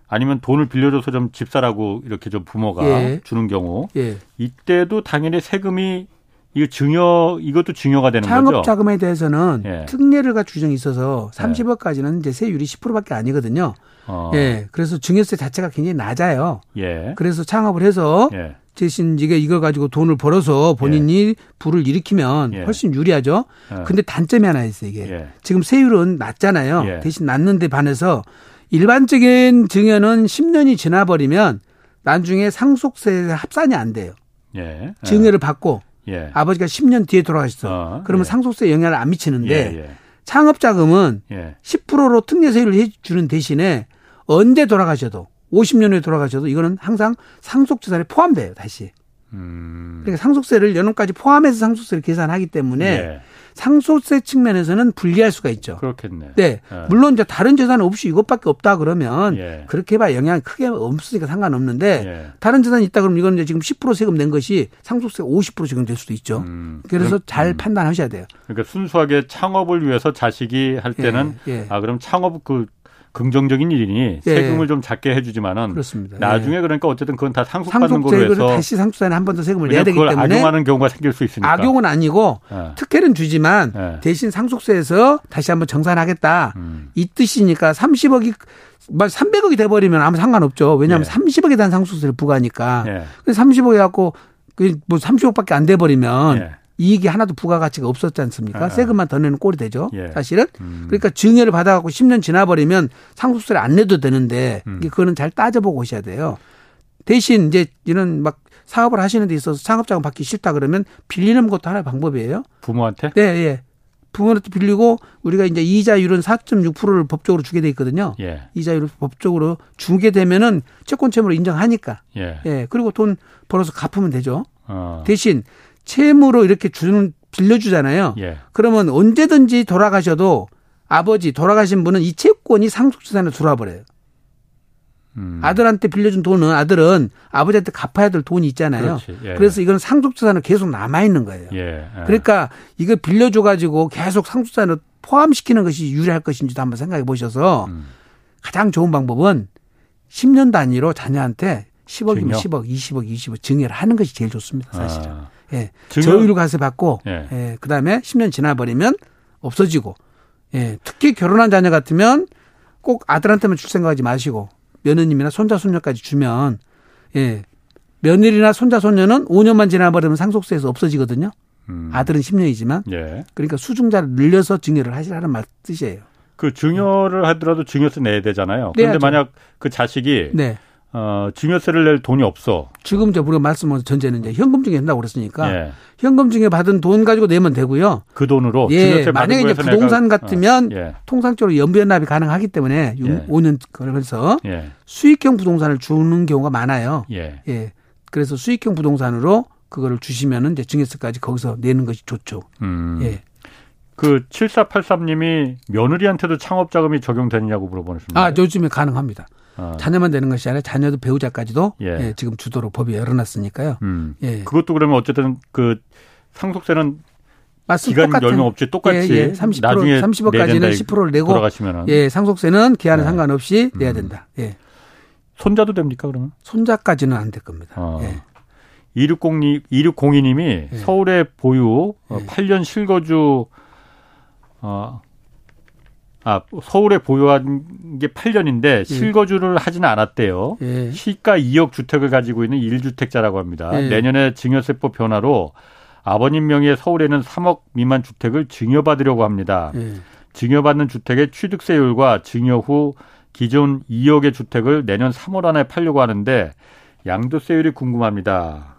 A: 아니면 돈을 빌려줘서 좀 집사라고 이렇게 좀 부모가 예. 주는 경우 예. 이때도 당연히 세금이 이거 증여 이것도 증여가 되는
B: 창업
A: 거죠.
B: 창업 자금에 대해서는 예. 특례를가 규정이 있어서 30억까지는 이제 세율이 10%밖에 아니거든요. 어. 예. 그래서 증여세 자체가 굉장히 낮아요. 예. 그래서 창업을 해서 예. 대신 이게 이걸 가지고 돈을 벌어서 본인이 예. 부를 일으키면 예. 훨씬 유리하죠. 예. 근데 단점이 하나 있어요, 이게. 예. 지금 세율은 낮잖아요. 대신 낮는데 반해서 일반적인 증여는 10년이 지나버리면 나중에 상속세 합산이 안 돼요. 예. 증여를 받고 예. 아버지가 10년 뒤에 돌아가셨어. 어, 그러면 예. 상속세 영향을 안 미치는데 예, 예. 창업자금은 예. 10%로 특례 세율을 해주는 대신에 언제 돌아가셔도 50년 후에 돌아가셔도 이거는 항상 상속재산에 포함돼요, 다시. 음. 그러니까 상속세를 연원까지 포함해서 상속세를 계산하기 때문에 예. 상속세 측면에서는 불리할 수가 있죠.
A: 그렇겠네.
B: 네. 예. 물론 이제 다른 재산 없이 이것밖에 없다 그러면 예. 그렇게 해봐 영향이 크게 없으니까 상관없는데 예. 다른 재산이 있다 그러면 이건 이제 지금 10% 세금 낸 것이 상속세 50% 세금 될 수도 있죠. 음. 그래서 잘 음. 판단하셔야 돼요.
A: 그러니까 순수하게 창업을 위해서 자식이 할 때는 예, 예. 아 그럼 창업 그 긍정적인 일이니 예. 세금을 좀 작게 해주지만은 그렇습니다. 나중에 예. 그러니까 어쨌든 그건 다 상속받는 거로 해서
B: 다시 상속세는 한 번 더 세금을 내야 되기 때문에
A: 악용하는 경우가 생길 수 있으니까
B: 악용은 아니고 예. 특혜는 주지만 예. 대신 상속세에서 다시 한번 정산하겠다 음. 이 뜻이니까 30억이 300억이 돼버리면 아무 상관없죠. 왜냐하면 예. 30억에 대한 상속세를 부과하니까. 예. 30억 해갖고 그뭐 30억밖에 안 돼버리면. 예. 이익이 하나도 부가가치가 없었지 않습니까? 아. 세금만 더 내는 꼴이 되죠. 예. 사실은. 음. 그러니까 증여를 받아갖고 10년 지나버리면 상속세를 안 내도 되는데 음. 그거는 잘 따져보고 오셔야 돼요. 대신 이제 이런 막 사업을 하시는 데 있어서 창업자금 받기 싫다 그러면 빌리는 것도 하나의 방법이에요.
A: 부모한테?
B: 네, 예. 부모한테 빌리고 우리가 이제 이자율은 4.6%를 법적으로 주게 돼 있거든요. 예. 이자율을 법적으로 주게 되면은 채권 채무로 인정하니까. 예. 예. 그리고 돈 벌어서 갚으면 되죠. 어. 대신 채무로 이렇게 주는 빌려주잖아요. 예. 그러면 언제든지 돌아가셔도 아버지 돌아가신 분은 이 채권이 상속재산에 들어와 버려요. 음. 아들한테 빌려준 돈은 아들은 아버지한테 갚아야 될 돈이 있잖아요. 예, 그래서 이건 상속재산으로 계속 남아 있는 거예요. 예, 예. 그러니까 이거 빌려줘 가지고 계속 상속재산을 포함시키는 것이 유리할 것인지도 한번 생각해 보셔서 음. 가장 좋은 방법은 10년 단위로 자녀한테 10억이면 증여? 10억, 20억, 20억 증여를 하는 것이 제일 좋습니다, 사실은. 아. 예. 저율 과세 받고 예. 예. 그다음에 10년 지나 버리면 없어지고 예. 특히 결혼한 자녀 같으면 꼭 아들한테만 줄 생각하지 마시고 며느님이나 손자 손녀까지 주면 예. 며느리나 손자 손녀는 5년만 지나 버리면 상속세에서 없어지거든요. 음. 아들은 10년이지만 예. 그러니까 수중자를 늘려서 증여를 하시라는 말 뜻이에요.
A: 그 증여를 하더라도 증여세 내야 되잖아요. 그런데 만약 그 자식이 네. 어, 증여세를 낼 돈이 없어.
B: 지금 이제 우리가 말씀한 전제는 이제 현금 증여 한다고 그랬으니까 예. 현금 증여 받은 돈 가지고 내면 되고요.
A: 그 돈으로
B: 예. 만약에 이제 부동산 같으면 어. 예. 통상적으로 연변납이 가능하기 때문에 예. 5년 그러면서 예. 수익형 부동산을 주는 경우가 많아요. 예. 예. 그래서 수익형 부동산으로 그거를 주시면은 이제 증여세까지 거기서 내는 것이 좋죠. 음. 예.
A: 그 7483님이 며느리한테도 창업 자금이 적용되느냐고 물어보셨습니다.
B: 아, 요즘에 가능합니다. 어. 자녀만 되는 것이 아니라 자녀도 배우자까지도 예. 예, 지금 주도로 법이 열어놨으니까요. 음.
A: 예. 그것도 그러면 어쨌든 그 상속세는 기간 똑같은, 열명 없이 똑같이 예, 예. 30% 나중에
B: 30억까지는 10%를 내고
A: 돌아가시면은
B: 예 상속세는 기한에 네. 상관없이 내야 음. 된다. 예.
A: 손자도 됩니까 그러면?
B: 손자까지는 안 될 겁니다. 어. 예.
A: 2602, 2602님이 예. 서울에 보유 어, 8년 예. 실거주 어, 아, 서울에 보유한 게 8년인데 예. 실거주를 하지는 않았대요. 예. 시가 2억 주택을 가지고 있는 1주택자라고 합니다. 예. 내년에 증여세법 변화로 아버님 명의의 서울에는 3억 미만 주택을 증여받으려고 합니다. 예. 증여받는 주택의 취득세율과 증여 후 기존 2억의 주택을 내년 3월 안에 팔려고 하는데 양도세율이 궁금합니다.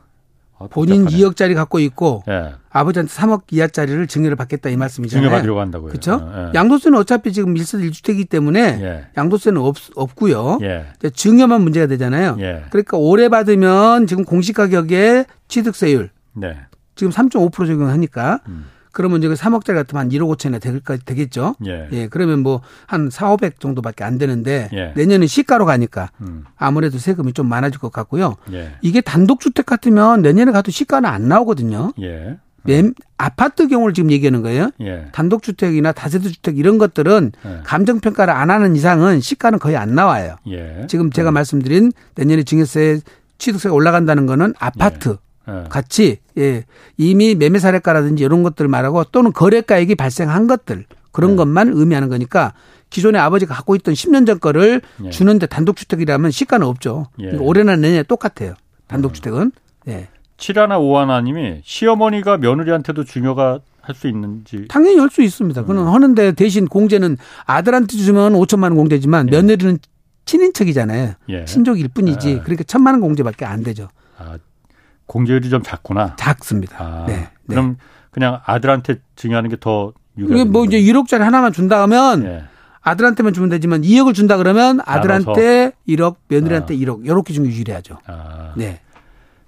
B: 아, 본인 2억짜리 갖고 있고 예. 아버지한테 3억 이하짜리를 증여를 받겠다 이 말씀이잖아요.
A: 증여받으려고 한다고요.
B: 그렇죠? 예. 양도세는 어차피 지금 1세 1주택이기 때문에 예. 양도세는 없, 없고요. 예. 증여만 문제가 되잖아요. 예. 그러니까 오래 받으면 지금 공시가격의 취득세율 네. 지금 3.5% 적용하니까 음. 그러면 이제 3억짜리 같으면 한 1억 5천이나 될까 되겠죠. 예. 예. 그러면 뭐 한 4, 500 정도밖에 안 되는데 예. 내년에 시가로 가니까 음. 아무래도 세금이 좀 많아질 것 같고요. 예. 이게 단독 주택 같으면 내년에 가도 시가는 안 나오거든요. 예. 음. 아파트 경우를 지금 얘기하는 거예요. 예. 단독 주택이나 다세대 주택 이런 것들은 예. 감정 평가를 안 하는 이상은 시가는 거의 안 나와요. 예. 지금 제가 음. 말씀드린 내년에 증여세 취득세가 올라간다는 거는 아파트 예. 같이 예 이미 매매 사례가라든지 이런 것들 말하고 또는 거래가액이 발생한 것들 그런 네. 것만 의미하는 거니까 기존에 아버지가 갖고 있던 10년 전 거를 예. 주는데 단독주택이라면 시가는 없죠. 예. 그러니까 올해나 내년에 똑같아요. 단독주택은. 예.
A: 7하나 5하나님이 시어머니가 며느리한테도 중요가 할 수 있는지
B: 당연히 할 수 있습니다. 그는 음. 하는데 대신 공제는 아들한테 주면 5천만 원 공제지만 예. 며느리는 친인척이잖아요. 예. 친족일 뿐이지. 예. 그러니까 천만 원 공제밖에 안 되죠. 아,
A: 공제율이 좀 작구나.
B: 작습니다. 아, 네.
A: 그럼 네. 그냥 아들한테 증여하는 게더
B: 이게 뭐 이제 1억짜리 하나만 준다 하면 예. 아들한테만 주면 되지만 2억을 준다 그러면 아들한테 나눠서. 1억, 며느리한테 아. 1억 이렇게 중에 유리하죠. 아. 네.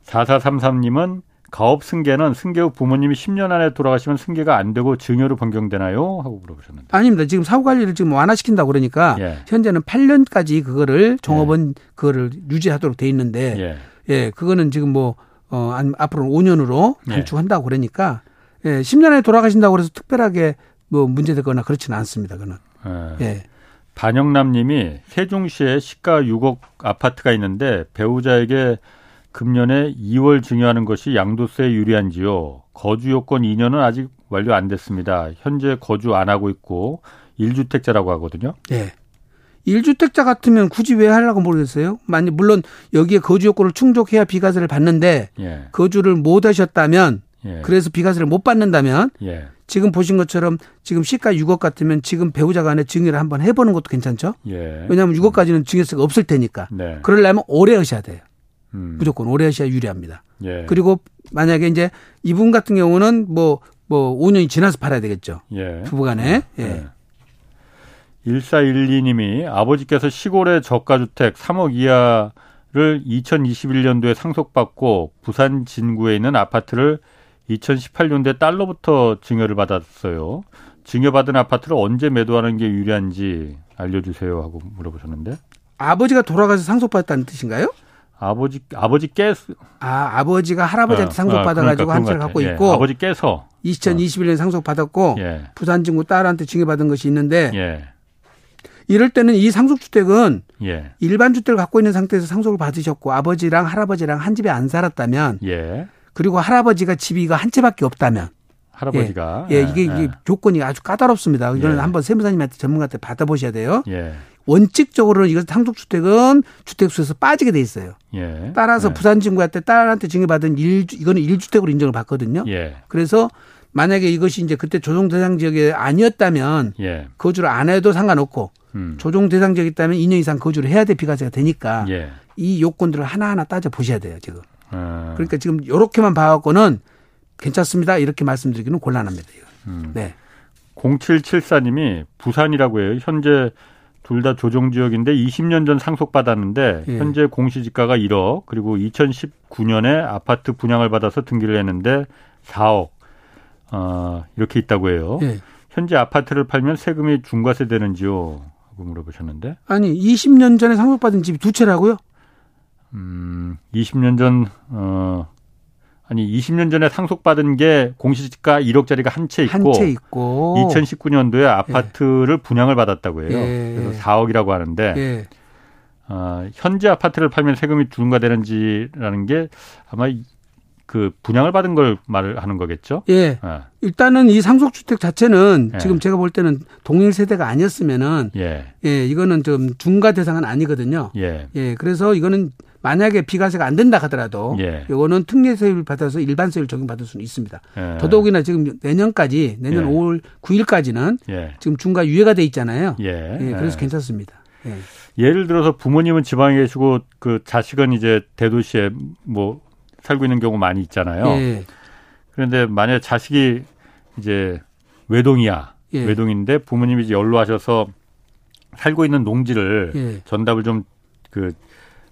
A: 4433님은 가업 승계는 승계 후 부모님이 10년 안에 돌아가시면 승계가 안 되고 증여로 변경되나요? 하고 물어보셨는데.
B: 아닙니다. 지금 사후 관리를 지금 완화시킨다고 그러니까 예. 현재는 8년까지 그거를 종업원 예. 그거를 유지하도록 돼 있는데 예. 예, 그거는 지금 뭐 어, 앞으로 5년으로 예. 단축한다고 그러니까 예, 10년 안에 돌아가신다고 그래서 특별하게 뭐 문제되거나 그렇지는 않습니다. 그는. 예. 예.
A: 반영남 님이 세종시에 시가 6억 아파트가 있는데 배우자에게 금년에 2월 증여하는 것이 양도세에 유리한지요. 거주 요건 2년은 아직 완료 안 됐습니다. 현재 거주 안 하고 있고 1주택자라고 하거든요.
B: 네. 1주택자 같으면 굳이 왜 하려고 모르겠어요. 만약 물론 여기에 거주 요건을 충족해야 비과세를 받는데 예. 거주를 못 하셨다면 예. 그래서 비과세를 못 받는다면 예. 지금 보신 것처럼 지금 시가 6억 같으면 지금 배우자 간에 증여를 한번 해보는 것도 괜찮죠. 예. 왜냐하면 6억까지는 증여세가 없을 테니까. 네. 그러려면 오래 하셔야 돼요. 음. 무조건 오래 하셔야 유리합니다. 예. 그리고 만약에 이제 이분 같은 경우는 뭐, 뭐 5년이 지나서 팔아야 되겠죠. 예. 부부간에. 예. 예.
A: 1412님이 아버지께서 시골의 저가주택 3억 이하를 2021년도에 상속받고 부산 진구에 있는 아파트를 2018년도에 달러부터 증여를 받았어요. 증여받은 아파트를 언제 매도하는 게 유리한지 알려주세요 하고 물어보셨는데.
B: 아버지가 돌아가서 상속받았다는 뜻인가요?
A: 아버지 아버지 깨.
B: 아 아버지가 할아버지한테 어, 상속 받아가지고 어, 그러니까, 한 채를 갖고 예, 있고.
A: 아버지 깨서.
B: 2021년 어. 상속 받았고 예. 부산 친구 딸한테 증여받은 것이 있는데. 예. 이럴 때는 이 상속주택은 예. 일반 주택을 갖고 있는 상태에서 상속을 받으셨고 아버지랑 할아버지랑 한 집에 안 살았다면. 예. 그리고 할아버지가 집이 이거 한 채밖에 없다면.
A: 할아버지가.
B: 예, 예 이게, 이게 예. 조건이 아주 까다롭습니다. 이거는 예. 한번 세무사님한테 전문가한테 받아보셔야 돼요. 예. 원칙적으로는 이것 상속주택은 주택수에서 빠지게 돼 있어요. 예. 따라서 예. 부산진구한테 딸한테 증여받은 일 이거는 일주택으로 인정을 받거든요. 예. 그래서 만약에 이것이 이제 그때 조정 대상 지역이 아니었다면 예. 거주를 안 해도 상관없고 음. 조정 대상 지역이 있다면 2년 이상 거주를 해야 될 비과세가 되니까 예. 이 요건들을 하나하나 따져 보셔야 돼요 지금. 아. 그러니까 지금 요렇게만 봐갖고는 괜찮습니다 이렇게 말씀드리기는 곤란합니다. 음. 네.
A: 0774님이 부산이라고 해요. 현재 둘 다 조정 지역인데 20년 전 상속받았는데 예. 현재 공시지가가 1억 그리고 2019년에 아파트 분양을 받아서 등기를 했는데 4억 어, 이렇게 있다고 해요. 예. 현재 아파트를 팔면 세금이 중과세 되는지요? 하고 물어보셨는데.
B: 아니 20년 전에 상속받은 집이 두 채라고요?
A: 음, 20년 전 어, 아니 20년 전에 상속받은 게 공시지가 1억짜리가 한 채 있고,
B: 한 채 있고
A: 2019년도에 아파트를 예. 분양을 받았다고 해요. 예. 그래서 4억이라고 하는데 예. 어, 현재 아파트를 팔면 세금이 중과되는지라는 게 아마 그 분양을 받은 걸 말을 하는 거겠죠?
B: 예. 예. 일단은 이 상속주택 자체는 예. 지금 제가 볼 때는 동일 세대가 아니었으면은 예. 예, 이거는 좀 중과 대상은 아니거든요. 예. 예. 그래서 이거는 만약에 비과세가 안 된다 하더라도 예. 이거는 특례세율 받아서 일반 세율 적용받을 수는 있습니다. 예. 더더욱이나 지금 내년까지 내년 예. 5월 9일까지는 예. 지금 중과 유예가 돼 있잖아요. 예. 예 그래서 예. 괜찮습니다. 예.
A: 예를 들어서 부모님은 지방에 계시고 그 자식은 이제 대도시에 뭐 살고 있는 경우 많이 있잖아요. 예. 그런데 만약 자식이 이제 외동이야. 외동인데 부모님이 이제 연로하셔서 살고 있는 농지를 전답을 좀 그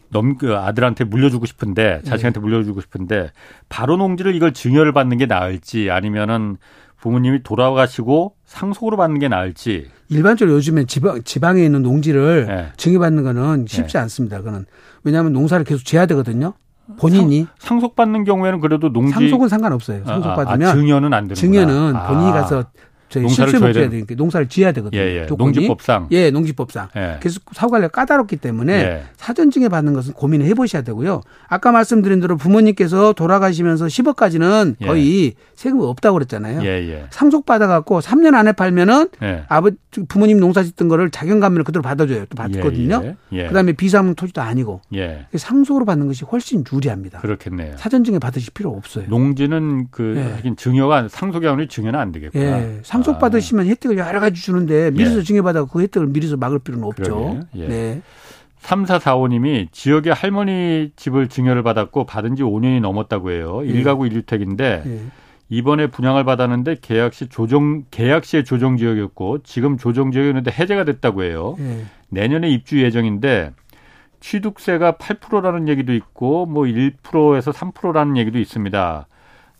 A: 넘, 그 아들한테 물려주고 싶은데 자식한테 네. 물려주고 싶은데 바로 농지를 이걸 증여를 받는 게 나을지 아니면은 부모님이 돌아가시고 상속으로 받는 게 나을지
B: 일반적으로 요즘에 지방 지방에 있는 농지를 네. 증여받는 거는 쉽지 네. 않습니다. 그는 왜냐하면 농사를 계속 지어야 되거든요. 본인이
A: 상, 속 받는 경우에는 그래도 농지
B: 상속은 상관없어요. 상속 받으면 아, 아,
A: 증여는 안 되는
B: 증여는 본인이 가서 저희 실수를 줘야 되니까 농사를 지어야 되거든요.
A: 예, 예. 농지법상.
B: 예, 농지법상. 예. 그래서 사후 관리가 까다롭기 때문에 예. 사전 증여 받는 것은 고민을 해보셔야 되고요. 아까 말씀드린 대로 부모님께서 돌아가시면서 10억까지는 예. 거의 세금 없다고 그랬잖아요. 예, 예. 상속 받아갖고 3년 안에 팔면은 예. 아버지 부모님 농사 짓던 거를 자경감면을 그대로 받아줘요. 또 받거든요. 그다음에 비상문 토지도 아니고 상속으로 받는 것이 훨씬 유리합니다.
A: 그렇겠네요.
B: 사전 증여 받으실 필요 없어요.
A: 농지는 그 하긴 증여가 상속이 아니라 증여는 안 되겠구나.
B: 상속 받으시면 혜택을 여러 가지 주는데 미리서 예. 증여받아 그 혜택을 미리서 막을 필요는 없죠. 예. 네.
A: 3445님이 지역에 할머니 집을 증여를 받았고 받은 지 5년이 넘었다고 해요. 예. 1가구 1주택인데 예. 이번에 분양을 받았는데 계약 시 조정 계약 시에 조정 지역이었고 지금 조정 지역이었는데 해제가 됐다고 해요. 네. 내년에 입주 예정인데 취득세가 8%라는 얘기도 있고 뭐 1%에서 3%라는 얘기도 있습니다.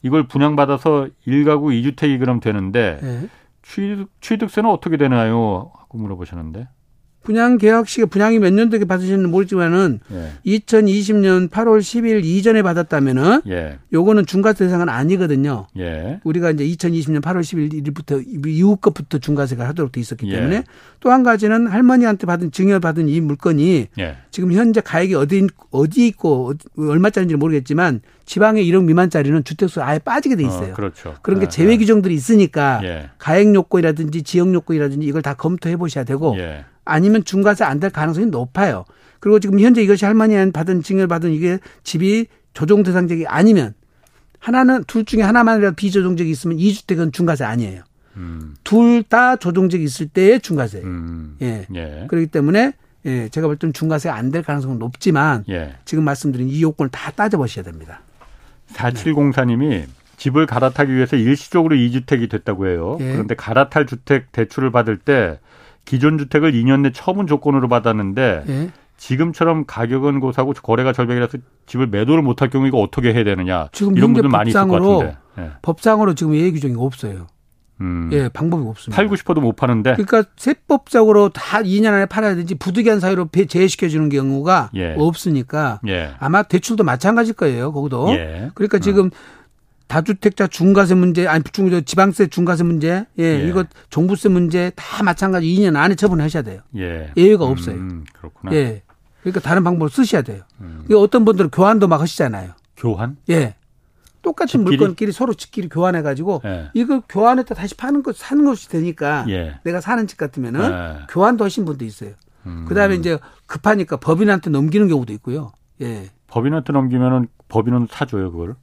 A: 이걸 분양받아서 1가구 2주택이 그럼 되는데 네. 취득, 취득세는 어떻게 되나요? 하고 물어보셨는데.
B: 분양 계약 시에 분양이 몇 년도에 받으시는지 모르지만은 예. 2020년 8월 10일 이전에 받았다면은 예. 요거는 중과세 대상은 아니거든요. 예. 우리가 이제 2020년 8월 10일부터 이후 것부터 중과세가 하도록 돼 있었기 예. 때문에 또 한 가지는 할머니한테 받은 증여 받은 이 물건이 예. 지금 현재 가액이 어디 어디 있고 얼마짜리인지 모르겠지만 지방의 1억 미만짜리는 주택수 아예 빠지게 돼 어, 있어요.
A: 어, 그렇죠.
B: 그런 게 예, 제외 규정들이 있으니까 가액 요건이라든지 지역 요건이라든지 이걸 다 검토해 보셔야 되고 아니면 중과세 안 될 가능성이 높아요. 그리고 지금 현재 이것이 할머니한테 받은 증여를 받은 이게 집이 조정 대상적이 아니면 하나는 둘 중에 하나만이라도 비조정적이 있으면 이주택은 중과세 아니에요. 음. 둘다 조정적이 있을 때의 중과세. 음. 예. 예. 그렇기 때문에 예, 제가 볼 때는 중과세가 안 될 가능성은 높지만 예. 지금 말씀드린 이 요건을 다 따져보셔야 됩니다.
A: 4704님이 네. 집을 갈아타기 위해서 일시적으로 이주택이 됐다고 해요. 예. 그런데 갈아탈 주택 대출을 받을 때 기존 주택을 2년 내 처분 조건으로 받았는데 예. 지금처럼 가격은 고사고 거래가 절벽이라서 집을 매도를 못할 경우 이거 어떻게 해야 되느냐 지금 이런 분들 많이 있을 것 같은데
B: 예. 법상으로 지금 예외 규정이 없어요. 음. 예, 방법이 없습니다.
A: 팔고 싶어도 못 파는데.
B: 그러니까 세법적으로 다 2년 안에 팔아야 되지 부득이한 사유로 제외시켜 주는 경우가 예. 없으니까 예. 아마 대출도 마찬가지일 거예요. 거기도. 예. 그러니까 지금 어. 다주택자 중과세 문제, 아니 중저 지방세 중과세 문제, 예, 예, 이거 종부세 문제 다 마찬가지 2년 안에 처분하셔야 돼요. 예. 예외가 음, 없어요.
A: 그렇구나.
B: 예. 그러니까 다른 방법을 쓰셔야 돼요. 음. 어떤 분들은 교환도 막 하시잖아요.
A: 교환?
B: 예. 똑같은 집끼리? 물건끼리 서로 집끼리 교환해 가지고 예. 이거 교환했다 다시 파는 것 사는 것이 되니까 예. 내가 사는 집 같으면은 예. 교환도 하신 분도 있어요. 음. 그다음에 이제 급하니까 법인한테 넘기는 경우도 있고요. 예.
A: 법인한테 넘기면은 법인은 사줘요 그걸.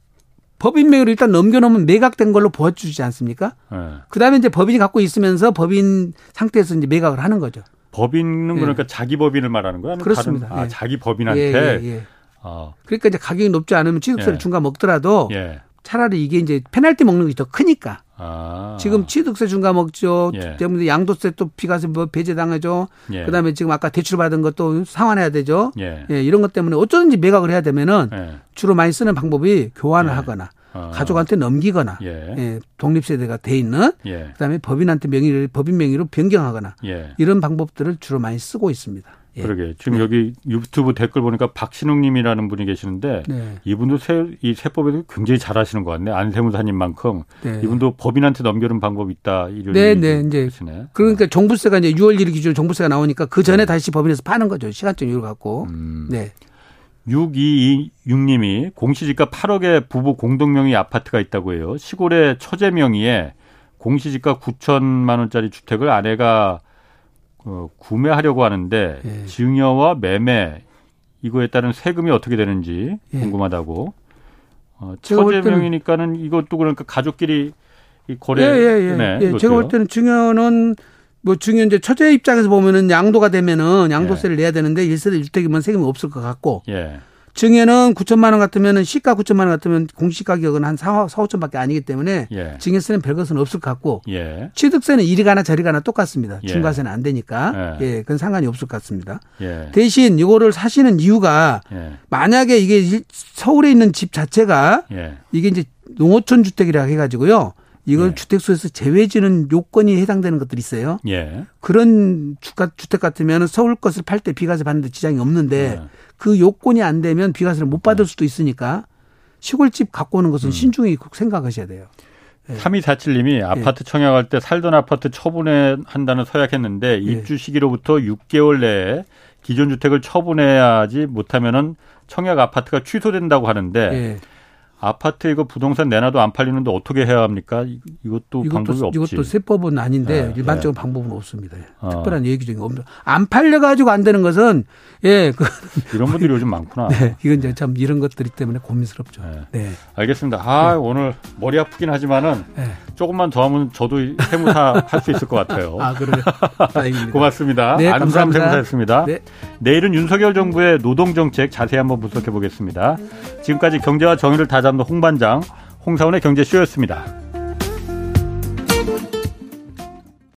B: 법인 명의로 일단 넘겨놓으면 매각된 걸로 보여주지 않습니까? 네. 그 다음에 이제 법인이 갖고 있으면서 법인 상태에서 이제 매각을 하는 거죠.
A: 법인은 그러니까 네. 자기 법인을 말하는 거야?
B: 그렇습니다.
A: 다른, 아, 예. 자기 법인한테. 예, 예, 예.
B: 어. 그러니까 이제 가격이 높지 않으면 취득세를 예. 중간 먹더라도 예. 차라리 이게 이제 페널티 먹는 게 더 크니까. 아. 지금 취득세 중과 먹죠. 예. 때문에 양도세 또 비과세 뭐 배제당하죠. 예. 그다음에 지금 아까 대출 받은 것도 상환해야 되죠. 예. 예 이런 것 때문에 어쩌든지 매각을 해야 되면은 예. 주로 많이 쓰는 방법이 교환을 예. 하거나 아. 가족한테 넘기거나 예. 예 독립세대가 돼 있는 그다음에 법인한테 명의를 법인 명의로 변경하거나 이런 방법들을 주로 많이 쓰고 있습니다.
A: 예. 그러게 지금 네. 여기 유튜브 댓글 보니까 박신웅님이라는 분이 계시는데 네. 이분도 세, 이 세법에도 굉장히 잘하시는 것 같네 안세무사님만큼 네. 이분도 법인한테 넘겨는 방법이 있다 이런
B: 네, 네, 이제. 그러니까 종부세가 이제 6월 1일 기준 종부세가 나오니까 그 전에 네. 다시 법인에서 파는 거죠 시간적 이유를 갖고. 음. 네.
A: 6226님이 공시지가 8억의 부부 공동명의 아파트가 있다고 해요. 시골의 처제 명의에 공시지가 9천만 원짜리 주택을 아내가 어, 구매하려고 하는데 예. 증여와 매매 이거에 따른 세금이 어떻게 되는지 예. 궁금하다고. 어, 처제명이니까는 이것도 그러니까 가족끼리 이 거래.
B: 예, 예, 예. 네, 예. 제가 볼 때는 증여는 뭐 증여 이제 처제 입장에서 보면은 양도가 되면은 양도세를 예. 내야 되는데 1세대 주택이면 세금이 없을 것 같고. 예. 증여는 9천만 원 같으면은 시가 9천만 원 같으면 공시 가격은 한 4, 4 5천밖에 아니기 때문에 예. 증여세는 별 것은 없을 것 같고 예. 취득세는 이리 가나 저리 가나 똑같습니다. 예. 중과세는 안 되니까 예. 예, 그건 상관이 없을 것 같습니다. 예. 대신 이거를 사시는 이유가 예. 만약에 이게 서울에 있는 집 자체가 예. 이게 이제 농어촌 주택이라 해가지고요. 이걸 예. 주택수에서 제외지는 요건이 해당되는 것들이 있어요. 예. 그런 주택 같으면 서울 것을 팔 때 비과세 받는 데 지장이 없는데 예. 그 요건이 안 되면 비과세를 못 받을 네. 수도 있으니까 시골집 갖고 오는 것은 음. 신중히 생각하셔야 돼요.
A: 예. 3247님이 아파트 청약할 때 살던 아파트 처분해 한다는 서약했는데 예. 입주 시기로부터 6개월 내에 기존 주택을 처분해야지 못하면은 청약 아파트가 취소된다고 하는데 예. 아파트 이거 부동산 내놔도 안 팔리는데 어떻게 해야 합니까? 이것도, 이것도 방법이 없지.
B: 이것도 세법은 아닌데 네, 일반적인 네. 방법은 없습니다. 어. 특별한 얘기적인 없는. 안 팔려 가지고 안 되는 것은 예, 그 *laughs*
A: 이런 분들이 요즘 많구나.
B: 네, 이건 이제 참 이런 것들이 때문에 고민스럽죠. 네. 네.
A: 알겠습니다. 아, 네. 오늘 머리 아프긴 하지만은 네. 조금만 더 하면 저도 세무사 *laughs* 할 수 있을 것 같아요.
B: 아, 그래요.
A: 고맙습니다. 네, 안수람 세무사였습니다. 네. 내일은 윤석열 정부의 노동 정책 자세히 한번 분석해 보겠습니다. 지금까지 경제와 정의를 다잡 는 홍반장 홍사원의 경제쇼였습니다.